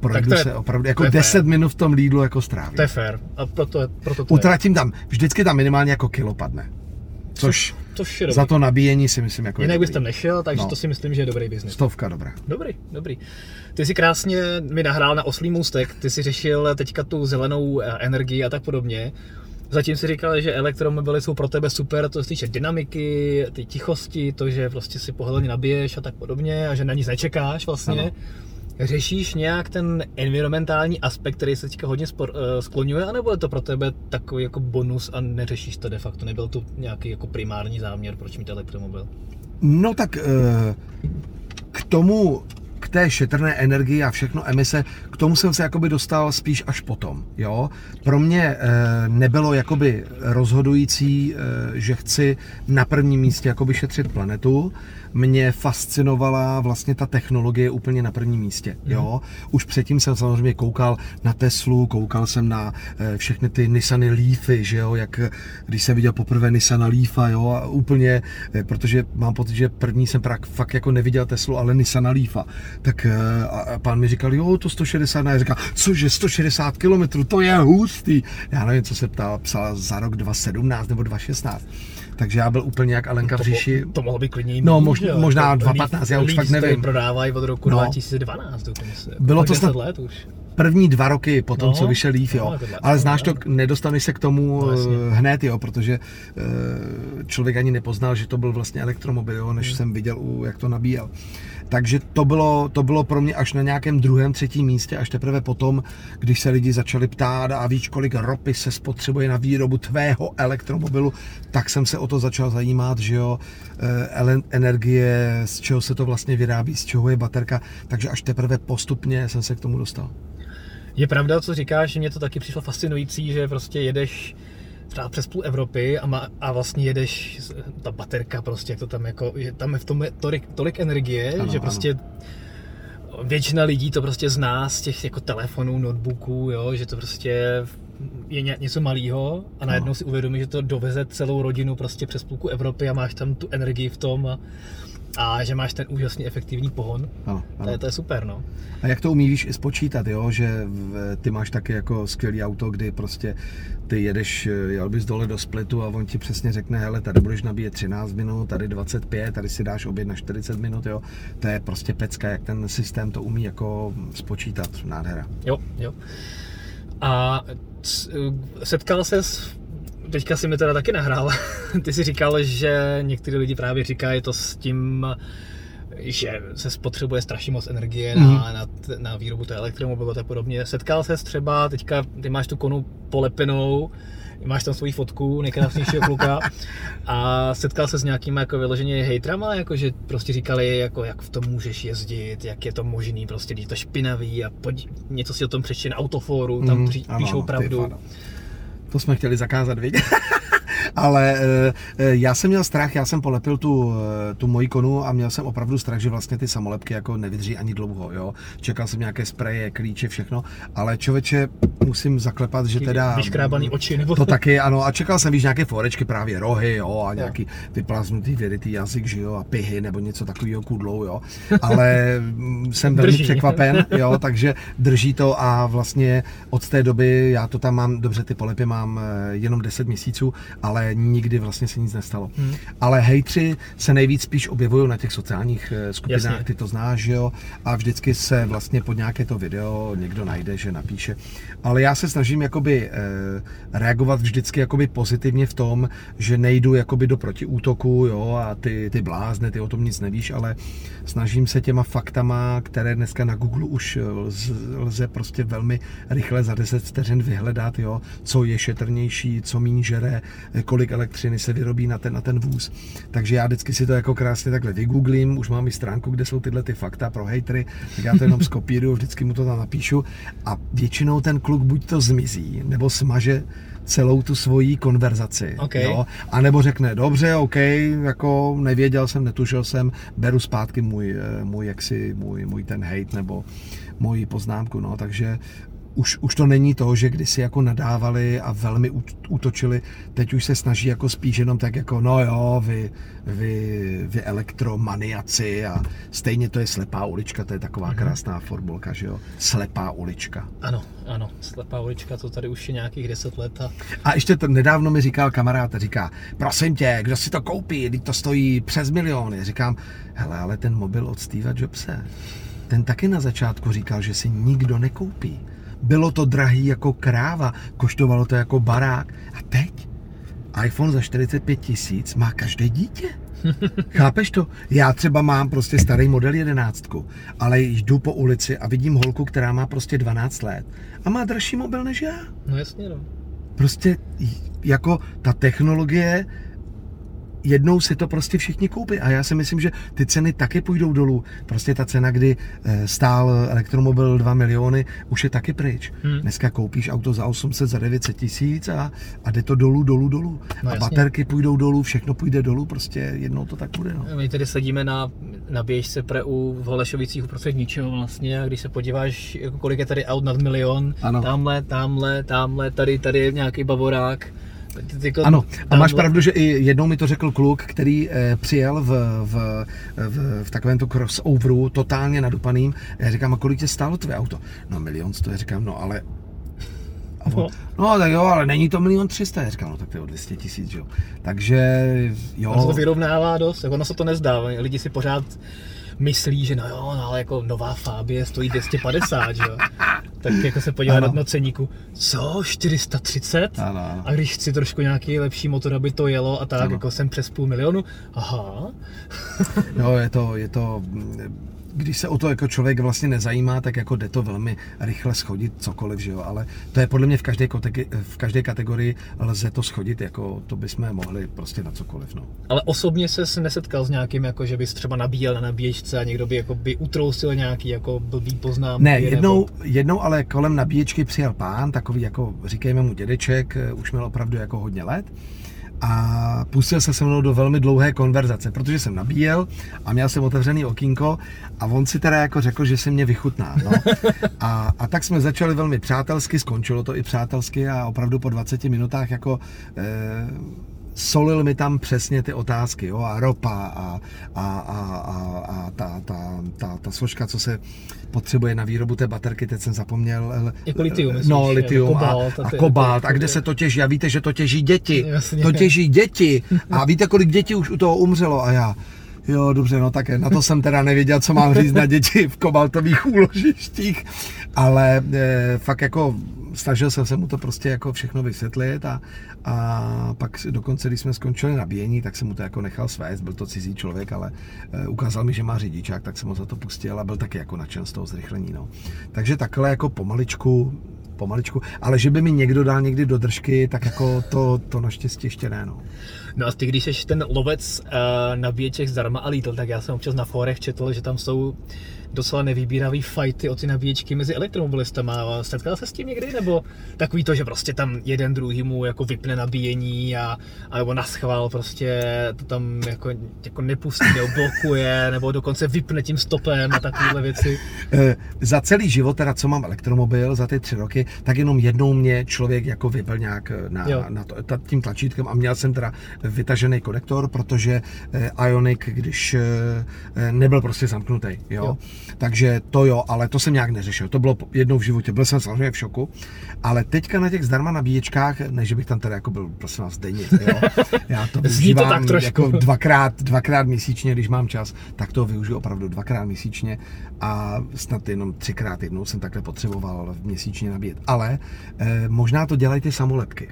projdu je, se opravdu, jako 10 fair. minut v tom Lidlu jako strávím. To je fér a proto, proto to Utratím je. tam, vždycky tam minimálně jako kilo padne. Což, což je za to nabíjení si myslím jako Jinak bys tam nešel, takže no. to si myslím, že je dobrý biznis. Stovka, dobrá. Dobrý, dobrý. Ty si krásně mi nahrál na oslý můstek, ty si řešil teďka tu zelenou eh, energii a tak podobně. Zatím si říkal, že elektromobily jsou pro tebe super, to se týče dynamiky, ty tichosti, to, že prostě si pohodlně nabiješ a tak podobně a že na nic nečekáš vlastně. Ano. Řešíš nějak ten environmentální aspekt, který se teďka hodně spor, uh, skloňuje, anebo je to pro tebe takový jako bonus a neřešíš to de facto? Nebyl to nějaký jako primární záměr, proč mít elektromobil? No tak uh, k tomu k té šetrné energii a všechno emise, k tomu jsem se jakoby dostal spíš až potom. Jo? Pro mě e, nebylo jakoby rozhodující, e, že chci na prvním místě jakoby šetřit planetu, mě fascinovala vlastně ta technologie úplně na prvním místě. Mhm. Jo? Už předtím jsem samozřejmě koukal na Teslu, koukal jsem na eh, všechny ty Nissany Leafy, že jo? jak když jsem viděl poprvé Nissana Leafa, jo? a úplně, eh, protože mám pocit, že první jsem prak, fakt jako neviděl Teslu, ale Nissana Leafa. Tak eh, a pán mi říkal, jo, to 160, a já říkal, cože 160 km, to je hustý. Já nevím, co se ptal, psal za rok 2017 nebo 2016 takže já byl úplně jak Alenka to, v říši. To mohlo být klidně No, mož, možná 2015, já už fakt nevím. prodávají od roku no. 2012 dokonce. Bylo to snad let už. První dva roky po tom, no, co vyšel Leaf, jo. No, Ale znáš to, nedostaneš se k tomu no, eh, hned, jo, protože uh, člověk ani nepoznal, že to byl vlastně elektromobil, jo, než hmm. jsem viděl, jak to nabíjel. Takže to bylo, to bylo pro mě až na nějakém druhém, třetím místě, až teprve potom, když se lidi začali ptát a víš, kolik ropy se spotřebuje na výrobu tvého elektromobilu, tak jsem se o to začal zajímat, že jo, eh, energie, z čeho se to vlastně vyrábí, z čeho je baterka, takže až teprve postupně jsem se k tomu dostal. Je pravda, co říkáš, že mě to taky přišlo fascinující, že prostě jedeš třeba přes půl Evropy a, má, a vlastně jedeš, ta baterka prostě, jak to tam jako, že tam je v tom tolik, tolik energie, ano, že prostě ano. většina lidí to prostě zná z těch jako telefonů, notebooků, jo, že to prostě je něco malého a najednou ano. si uvědomí, že to doveze celou rodinu prostě přes půlku Evropy a máš tam tu energii v tom a a že máš ten úžasně efektivní pohon. Ano, ano. To, je, to je super, no. A jak to umíš i spočítat, jo? že ty máš taky jako skvělý auto, kdy prostě ty jedeš, jel bys dole do splitu a on ti přesně řekne, hele, tady budeš nabíjet 13 minut, tady 25, tady si dáš oběd na 40 minut, jo. To je prostě pecka, jak ten systém to umí jako spočítat, nádhera. Jo, jo. A setkal ses teďka si mi teda taky nahrál. Ty si říkal, že někteří lidi právě říkají to s tím, že se spotřebuje strašně moc energie mm. na, na, na výrobu té elektromobilu a podobně. Setkal se třeba, teďka ty máš tu konu polepenou, máš tam svoji fotku nejkrásnějšího kluka a setkal se s nějakými jako vyloženě hejtrama, jako že prostě říkali, jako jak v tom můžeš jezdit, jak je to možný, prostě je to špinavý a pojď, něco si o tom přečti na autoforu, tam mm, píšou ano, pravdu. To jsme chtěli zakázat, vidět. Ale eh, eh, já jsem měl strach, já jsem polepil tu, eh, tu moji konu a měl jsem opravdu strach, že vlastně ty samolepky jako nevydrží ani dlouho, jo. Čekal jsem nějaké spreje, klíče, všechno, ale člověče, musím zaklepat, že teda... Vyškrábaný oči nebo... To taky, ano, a čekal jsem, víš, nějaké forečky, právě rohy, jo, a nějaký vyplaznutý, vyrytý jazyk, že jo, a pihy, nebo něco takového kudlou, jo. Ale mm, jsem velmi Drží. překvapen, jo, takže drží to a vlastně od té doby, já to tam mám, dobře, ty polepy mám jenom 10 měsíců, ale nikdy vlastně se nic nestalo. Hmm. Ale hejtři se nejvíc spíš objevují na těch sociálních eh, skupinách, Jasně. ty to znáš, že jo, a vždycky se vlastně pod nějaké to video někdo najde, že napíše. Ale já se snažím jakoby eh, reagovat vždycky jakoby pozitivně v tom, že nejdu jakoby do protiútoku, jo, a ty, ty blázne, ty o tom nic nevíš, ale snažím se těma faktama, které dneska na Google už lze, lze prostě velmi rychle za 10 vteřin vyhledat, jo, co je šetrnější, co méně žere, kolik elektřiny se vyrobí na ten, na ten vůz. Takže já vždycky si to jako krásně takhle vygooglím, už mám i stránku, kde jsou tyhle ty fakta pro hejtry, tak já to jenom skopíruju, vždycky mu to tam napíšu a většinou ten kluk buď to zmizí, nebo smaže celou tu svoji konverzaci. Ok. Jo? A nebo řekne, dobře, OK, jako nevěděl jsem, netušil jsem, beru zpátky můj, eh, můj jaksi, můj, můj ten hate nebo moji poznámku, no, takže už, už to není to, že kdysi jako nadávali a velmi útočili, teď už se snaží jako spíš jenom tak jako, no jo, vy, vy, vy elektromaniaci a stejně to je slepá ulička, to je taková Mhm. krásná formulka, že jo, slepá ulička. Ano, ano, slepá ulička, to tady už je nějakých 10 let a A ještě to nedávno mi říkal kamarád, říká, prosím tě, kdo si to koupí, teď to stojí přes miliony. Říkám, hele, ale ten mobil od Steva Jobse, ten taky na začátku říkal, že si nikdo nekoupí. Bylo to drahý jako kráva, koštovalo to jako barák. A teď iPhone za 45 tisíc má každé dítě. Chápeš to? Já třeba mám prostě starý model 11, ale jdu po ulici a vidím holku, která má prostě 12 let a má dražší mobil než já. no jasně no. Prostě jako ta technologie, jednou si to prostě všichni koupí a já si myslím, že ty ceny taky půjdou dolů. Prostě ta cena, kdy eh, stál elektromobil 2 miliony, už je taky pryč. Hmm. Dneska koupíš auto za 800, za 900 tisíc a, a jde to dolů, dolů, dolů. No a jasně. baterky půjdou dolů, všechno půjde dolů, prostě jednou to tak bude. No. My tady sedíme na, na běžce pre u v Holešovicích uprostřed ničeho vlastně a když se podíváš, jako kolik je tady aut nad milion, Ano. tamhle, tamhle, tamhle, tady, tady je nějaký bavorák. Jako Ano, a máš pravdu, že i jednou mi to řekl kluk, který eh, přijel v, v, v, v takovém to crossoveru, totálně nadupaným. Já říkám, a kolik tě stálo tvé auto? No milion sto, já říkám, no ale... A on, No. no tak jo, ale není to milion třista, já říkám, no tak to je o 200 tisíc, jo. Takže jo. Ono se to vyrovnává dost, jako ono se to nezdá, lidi si pořád myslí, že no jo, no ale jako nová Fabie stojí 250, že jo. Tak jako se podívá Ano. na, ceníku, co, 430? Ano, ano. A když chci trošku nějaký lepší motor, aby to jelo a tak, Ano. jako jsem přes půl milionu, aha, Jo, je to, je to, když se o to jako člověk vlastně nezajímá, tak jako jde to velmi rychle schodit cokoliv, že jo, ale to je podle mě v každé, v každé kategorii lze to schodit, jako to bychom mohli prostě na cokoliv, no. ale osobně se nesetkal s nějakým, jako že bys třeba nabíjel na nabíječce a někdo by jako by utrousil nějaký jako blbý poznámky. Ne, nebo- jednou, jednou ale kolem nabíječky přijel pán, takový jako, říkejme mu dědeček, eh, už měl opravdu jako hodně let a pustil se se mnou do velmi dlouhé konverzace, protože jsem nabíjel a měl jsem otevřený okýnko a on si teda jako řekl, že si mě vychutná. No. A, a tak jsme začali velmi přátelsky, skončilo to i přátelsky a opravdu po 20 minutách jako eh, solil mi tam přesně ty otázky, jo, a ropa a, a, a, a, a ta, ta, ta, ta složka, co se potřebuje na výrobu té baterky, teď jsem zapomněl. Jako litium, No, litium a, a kobalt. A kde se to těží? A víte, že to těží děti. Jasně. To těží děti. A víte, kolik dětí už u toho umřelo? A já, Jo, dobře, no tak na to jsem teda nevěděl, co mám říct na děti v kobaltových úložištích, ale e, fakt jako snažil jsem se mu to prostě jako všechno vysvětlit a, a pak dokonce, když jsme skončili nabíjení, tak jsem mu to jako nechal svést, byl to cizí člověk, ale e, ukázal mi, že má řidičák, tak jsem ho za to pustil a byl taky jako nadšen z toho zrychlení, no. Takže takhle jako pomaličku, pomaličku, ale že by mi někdo dal někdy do držky, tak jako to, to naštěstí ještě ne, no. No a ty, když jsi ten lovec uh, nabíječek zdarma a lítl, tak já jsem občas na fórech četl, že tam jsou docela nevýbíravý fighty o ty nabíječky mezi elektromobilistama. Setkal se s tím někdy? Nebo takový to, že prostě tam jeden druhýmu jako vypne nabíjení a, a nebo naschvál prostě to tam jako, jako nepustí nebo blokuje, nebo dokonce vypne tím stopem a takovéhle věci. E, za celý život, teda co mám elektromobil, za ty tři roky, tak jenom jednou mě člověk jako vypl nějak na, na to, tím tlačítkem a měl jsem teda vytažený konektor, protože eh, Ionic, když eh, nebyl prostě zamknutý, jo? jo. Takže to jo, ale to jsem nějak neřešil. To bylo jednou v životě, byl jsem samozřejmě v šoku, ale teďka na těch zdarma nabíječkách, ne, že bych tam teda jako byl, prosím vás, denně, jo? Já to využívám to tak trošku. jako dvakrát, dvakrát měsíčně, když mám čas, tak to využiju opravdu dvakrát měsíčně a snad jenom třikrát jednou jsem takhle potřeboval měsíčně nabíjet. Ale eh, možná to dělají ty samolepky.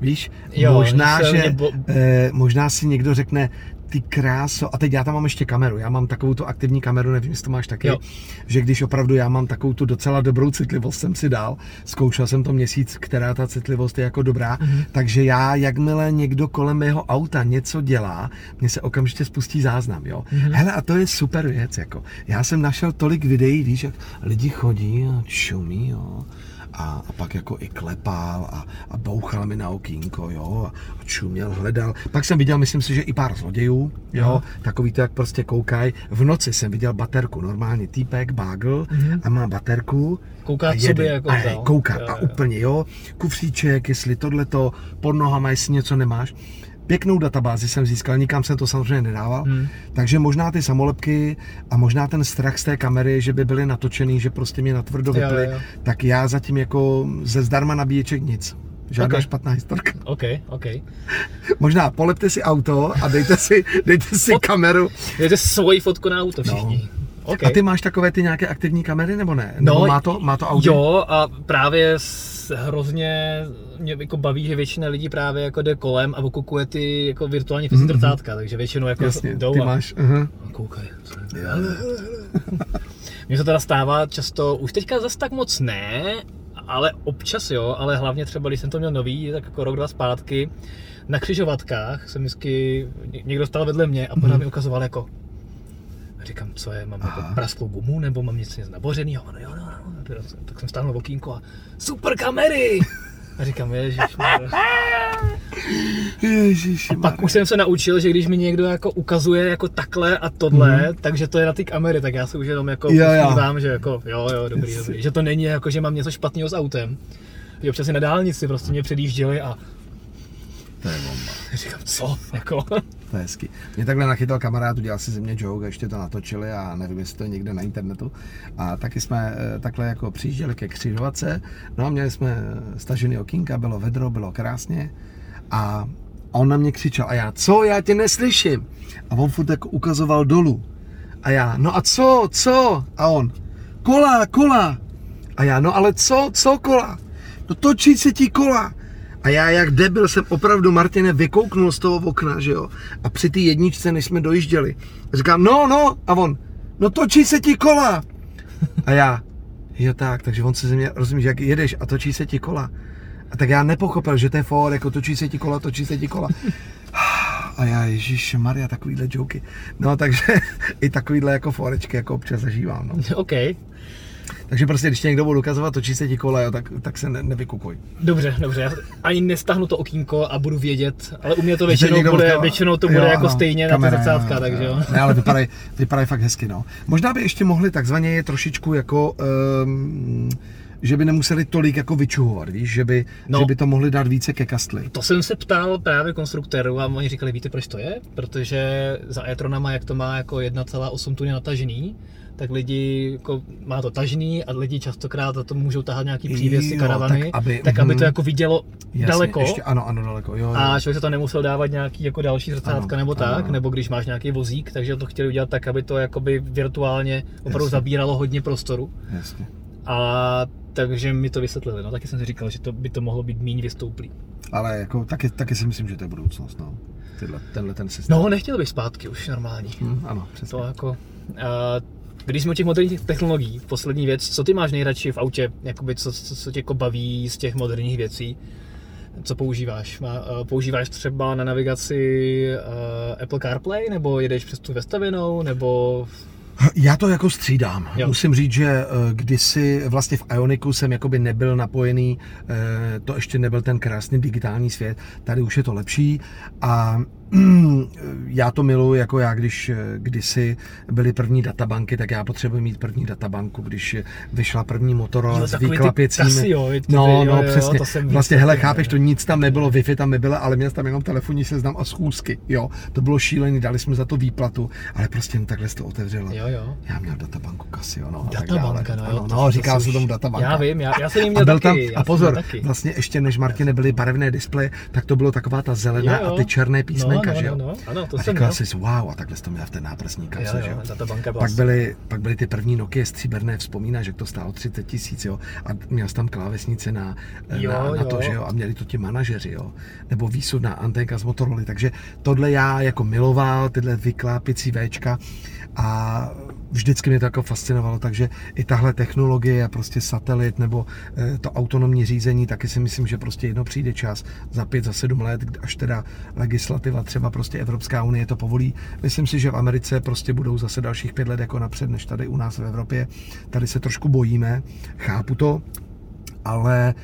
Víš, jo, možná, že, bo... eh, možná si někdo řekne, ty kráso, a teď já tam mám ještě kameru, já mám takovou tu aktivní kameru, nevím, jestli to máš taky, jo. že když opravdu já mám takovou tu docela dobrou citlivost, jsem si dal, zkoušel jsem to měsíc, která ta citlivost je jako dobrá, mm-hmm. takže já, jakmile někdo kolem mého auta něco dělá, mně se okamžitě spustí záznam, jo. Mm-hmm. Hele, a to je super věc, jako. Já jsem našel tolik videí, víš, jak lidi chodí a čumí, jo a, a pak jako i klepal a, a bouchal mi na okýnko, jo, a čuměl, hledal. Pak jsem viděl, myslím si, že i pár zlodějů, jo, jo. takový to, jak prostě koukají. V noci jsem viděl baterku, normálně týpek, bagel mm-hmm. a má baterku. Kouká a sobě jako a, hej, kouká jo, a jo. úplně, jo, kufříček, jestli tohleto, pod nohama, jestli něco nemáš pěknou databázi jsem získal, nikam jsem to samozřejmě nedával, hmm. takže možná ty samolepky a možná ten strach z té kamery, že by byly natočený, že prostě mě natvrdo vyply, jo, jo. tak já zatím jako ze zdarma nabíječek nic. Žádná okay. špatná historka. OK, OK. Možná polepte si auto a dejte si, dejte si Fot... kameru. Dejte svoji fotku na auto všichni. No. Okay. A ty máš takové ty nějaké aktivní kamery nebo ne? Nebo no, má to, má to audio? Jo, a právě hrozně mě jako baví, že většina lidí právě jako jde kolem a okukuje ty jako virtuální fyzické mm-hmm. takže většinou jako Jasně, jdou ty a, máš, uh-huh. a koukaj. Mně se teda stává často, už teďka zase tak moc ne, ale občas jo, ale hlavně třeba, když jsem to měl nový, tak jako rok, dva zpátky, na křižovatkách jsem vždycky, někdo stál vedle mě a pořád mm-hmm. mi ukazoval jako říkám, co je, mám jako prasklou gumu, nebo mám něco nabořenýho, no jo, no, no, tak jsem stáhnul okýnko a super kamery! A říkám, ježiš. Ježiš. A pak už jsem se naučil, že když mi někdo jako ukazuje jako takhle a tohle, mm. takže to je na ty kamery, tak já se už jenom jako dívám, že jako jo, jo, dobrý, yes. dobrý. Že to není jako, že mám něco špatného s autem. Že občas na dálnici prostě mě předjížděli a to je bomba. Říkám, co? Jako? To je hezky. Mě takhle nachytal kamarád, udělal si ze mě joke a ještě to natočili a nevím, jestli to je někde na internetu. A taky jsme eh, takhle jako přijížděli ke křižovatce, no a měli jsme eh, stažený okýnka, bylo vedro, bylo krásně a on na mě křičel a já, co, já tě neslyším. A on furt jako ukazoval dolů. A já, no a co, co? A on, kola, kola. A já, no ale co, co kola? No točí se ti kola. A já jak debil jsem opravdu Martine vykouknul z toho okna, že jo. A při té jedničce, než jsme dojížděli, říkám, no, no, a on, no točí se ti kola. A já, jo tak, takže on se ze mě, rozumíš, jak jedeš a točí se ti kola. A tak já nepochopil, že to je for, jako točí se ti kola, točí se ti kola. A já, Ježíš Maria, takovýhle joky. No, takže i takovýhle jako forečky jako občas zažívám. No. OK. Takže prostě, když někdo bude dokazovat, točí se ti kola, tak, tak se ne, nevykukuj. Dobře, dobře, já ani nestahnu to okýnko a budu vědět, ale u mě to většinou, bude, bude, většinou to bude jo, jako no, stejně kamera, na ty zrcátka, takže jo. Ne, ale vypadají, vypadají fakt hezky, no. Možná by ještě mohli takzvaně je trošičku jako... Um, že by nemuseli tolik jako vyčuhovat, víš, že by, no, že by to mohli dát více ke kastli. To jsem se ptal právě konstruktérů a oni říkali, víte proč to je? Protože za e-tronama, jak to má jako 1,8 tuny natažený, tak lidi, jako, má to tažný a lidi častokrát za to můžou tahat nějaký přívěsy, karavany, tak aby, tak aby to mhm. jako vidělo jasně, daleko. Ještě, ano, ano, daleko, jo, jo. A člověk se to nemusel dávat nějaký jako další zrcátka nebo tak, ano. nebo když máš nějaký vozík, takže to chtěli udělat tak, aby to jakoby virtuálně opravdu jasně. zabíralo hodně prostoru. Jasně. A takže mi to vysvětlili, no taky jsem si říkal, že to by to mohlo být méně vystouplý. Ale jako taky, taky si myslím, že to je budoucnost, no. Tyhle, tenhle ten systém. No, nechtěl bych zpátky už normální. Hmm, ano, přesně. To jako, uh, když jsme u těch moderních technologií, poslední věc, co ty máš nejradši v autě, jakoby co, co, co tě jako baví z těch moderních věcí? Co používáš? Eh, používáš třeba na navigaci uh, Apple CarPlay, nebo jedeš přes tu vestavěnou, nebo Já to jako střídám. Jo. Musím říct, že eh, kdysi vlastně v Ioniku jsem jakoby nebyl napojený, eh, to ještě nebyl ten krásný digitální svět, tady už je to lepší a já to miluji, jako já, když eh, kdysi byly první databanky, tak já potřebuji mít první databanku, když vyšla první Motorola Jo, s vyklapěcími. Casio, ty- no, jo, no, jo, přesně. to jsem vlastně, hele, chápeš, jo. to nic tam nebylo, Wi-Fi tam nebylo, ale měl tam jenom telefonní seznam a schůzky, jo. To bylo šílený, dali jsme za to výplatu, ale prostě jen takhle se to otevřelo. Jo, jo. Já měl databanku Casio, no. Databanka, no jo. To- no, to říká se tomu databanka. Já vím, já, já jsem měl A byl taky. tam, a pozor, taky. vlastně ještě než Martine byly barevné displeje, tak to bylo taková ta zelená Jo, jo. a ty černé písmenka, no, no, že jo? No, no, ano, to a jsem říkal měl. jsi, wow, a takhle jsi to měl v té náprsní kapse, Jo, že jo, jo? databanka byla Pak byly, pak byly ty první Nokia stříbrné, vzpomínáš, jak to stálo 30 tisíc, jo? A měl jsi tam klávesnice na, Jo, na, na to, jo. že jo? A měli to ti manažeři, jo? Nebo výsudná anténka z Motorola, takže tohle já jako miloval, tyhle vyklápěcí Včka a vždycky mě to jako fascinovalo, takže i tahle technologie a prostě satelit nebo eh, to autonomní řízení, taky si myslím, že prostě jedno přijde čas za pět, za sedm let, až teda legislativa třeba prostě Evropská unie to povolí. Myslím si, že v Americe prostě budou zase dalších pět let jako napřed, než tady u nás v Evropě. Tady se trošku bojíme, chápu to, ale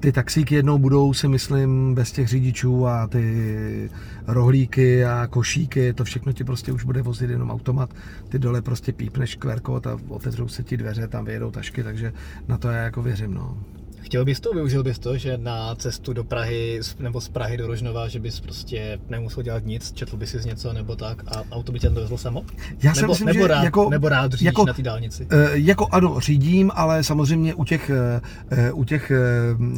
ty taxíky jednou budou, si myslím, bez těch řidičů a ty rohlíky a košíky, to všechno ti prostě už bude vozit jenom automat. Ty dole prostě pípneš kód a otevřou se ti dveře, tam vyjedou tašky, takže na to já jako věřím, no. Chtěl bys to, využil bys to, že na cestu do Prahy z- nebo z Prahy do Rožnova, že bys prostě nemusel dělat nic, četl bys si něco nebo tak a auto by tě dovezlo samo? Já nebo, myslím, nebo, že rád, jako- nebo rád řídíš jako- na té dálnici? Eh, Jako ano, řídím, ale samozřejmě u těch, eh, eh, u těch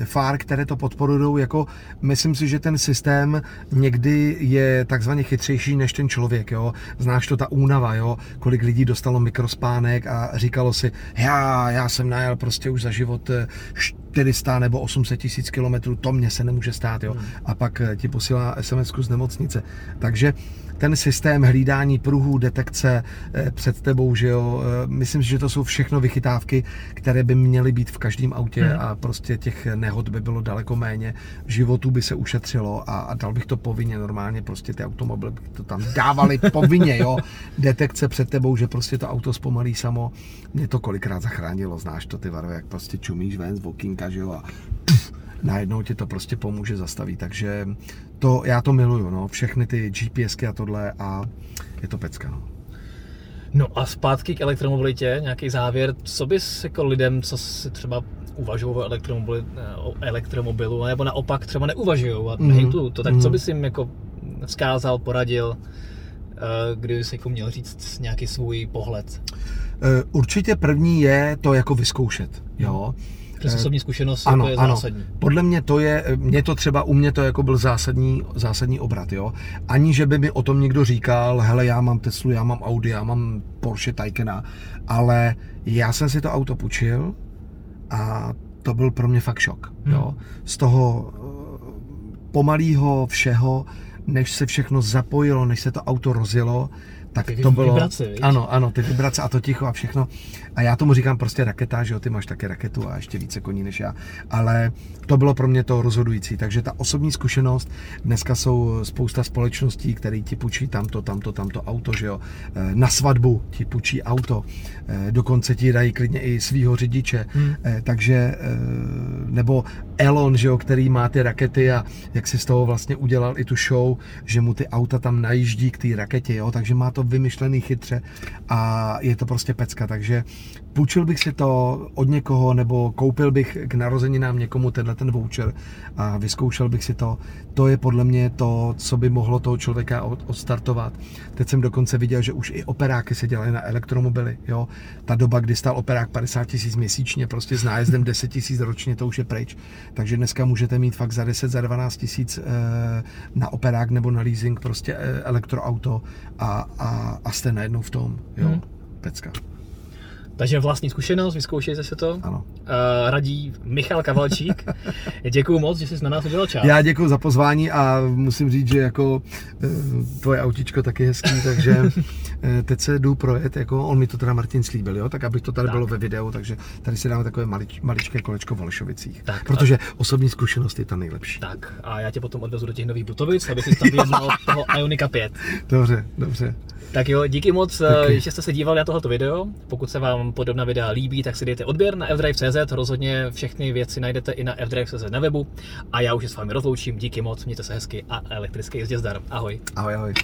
fár, které to podporují, jako myslím si, že ten systém někdy je takzvaně chytřejší než ten člověk, jo. Znáš to ta únava, jo, kolik lidí dostalo mikrospánek a říkalo si, já, já jsem najel prostě už za život eh, 400 nebo 800 tisíc kilometrů, to mě se nemůže stát, jo. A pak eh, ti posílá sms z nemocnice. Takže ten systém hlídání pruhů, detekce eh, před tebou, že jo, eh, myslím si, že to jsou všechno vychytávky, které by měly být v každém autě Hmm. a prostě těch nehod by bylo daleko méně, životů by se ušetřilo a, a dal bych to povinně normálně, prostě ty automobily by to tam dávali povinně, jo, detekce před tebou, že prostě to auto zpomalí samo, mě to kolikrát zachránilo, znáš to ty varo, jak prostě čumíš ven z okýnka, že jo, a najednou ti to prostě pomůže zastavit, takže to, já to miluju, no, všechny ty GPSky a tohle a je to pecka, no. No a zpátky k elektromobilitě, nějaký závěr, co bys jako lidem, co si třeba uvažují o, elektromobili, o elektromobilu, nebo naopak třeba neuvažují a Mhm. hejtu to, tak co Mhm. bys jim jako vzkázal, poradil, eh, kdyby si jako měl říct nějaký svůj pohled Eh, Určitě první je to jako vyzkoušet, jo. Přes Eh, osobní zkušenost, ano, jako je ano. zásadní. Podle mě to je, mě to třeba, u mě to jako byl zásadní, zásadní obrat, jo. Ani, že by mi o tom někdo říkal, hele, já mám Teslu, já mám Audi, já mám Porsche Taycana, ale já jsem si to auto půjčil a to byl pro mě fakt šok, Hmm. jo. Z toho eh, pomalého všeho, než se všechno zapojilo, než se to auto rozjelo, tak Ty to bylo... vibrace, viď? ano, ano, ty vibrace a to ticho a všechno. A já tomu říkám prostě raketa, že jo, ty máš také raketu a ještě více koní než já. Ale to bylo pro mě to rozhodující. Takže ta osobní zkušenost, dneska jsou spousta společností, které ti půjčí tamto, tamto, tamto auto, že jo. Eh, Na svatbu ti půjčí auto. Eh, Dokonce ti dají klidně i svýho řidiče. Hmm. Eh, Takže, nebo Elon, že jo, který má ty rakety a jak si z toho vlastně udělal i tu show, že mu ty auta tam najíždí k té raketě, jo, takže má to vymyšlený chytře a je to prostě pecka, takže půjčil bych si to od někoho nebo koupil bych k narozeninám někomu tenhle ten voucher a vyzkoušel bych si to. To je podle mě to, co by mohlo toho člověka od- odstartovat. Teď jsem dokonce viděl, že už i operáky se dělají na elektromobily. Jo? Ta doba, kdy stál operák 50 tisíc měsíčně, prostě s nájezdem 10 tisíc ročně, to už je pryč. Takže dneska můžete mít fakt za 10, za 12 tisíc eh, na operák nebo na leasing prostě eh, elektroauto a, a, a jste najednou v tom. Jo? Hmm. Pecka. Takže vlastní zkušenost, vyzkoušejte se to. Ano. Uh, radí Michal Kavalčík. Děkuju moc, že jsi na nás udělal čas. Já děkuji za pozvání a musím říct, že jako eh, tvoje autíčko taky hezký, takže eh, teď se jdu projet, jako on mi to teda Martin slíbil, jo, tak abych to tady Tak. bylo ve videu, takže tady si dáme takové malič, maličké kolečko v Holešovicích. Tak, protože osobní zkušenost je ta nejlepší. Tak a já tě potom odvezu do těch nových Butovic, aby si tam vyjednal toho Ionika 5. Dobře, dobře. Tak jo, díky moc, Taky. že jste se dívali na tohoto video. Pokud se vám podobná videa líbí, tak si dejte odběr na fdrive.cz. Rozhodně všechny věci najdete i na fdrive.cz na webu. A já už se s vámi rozloučím. Díky moc, mějte se hezky a elektrický jezdě zdar. Ahoj. Ahoj, ahoj.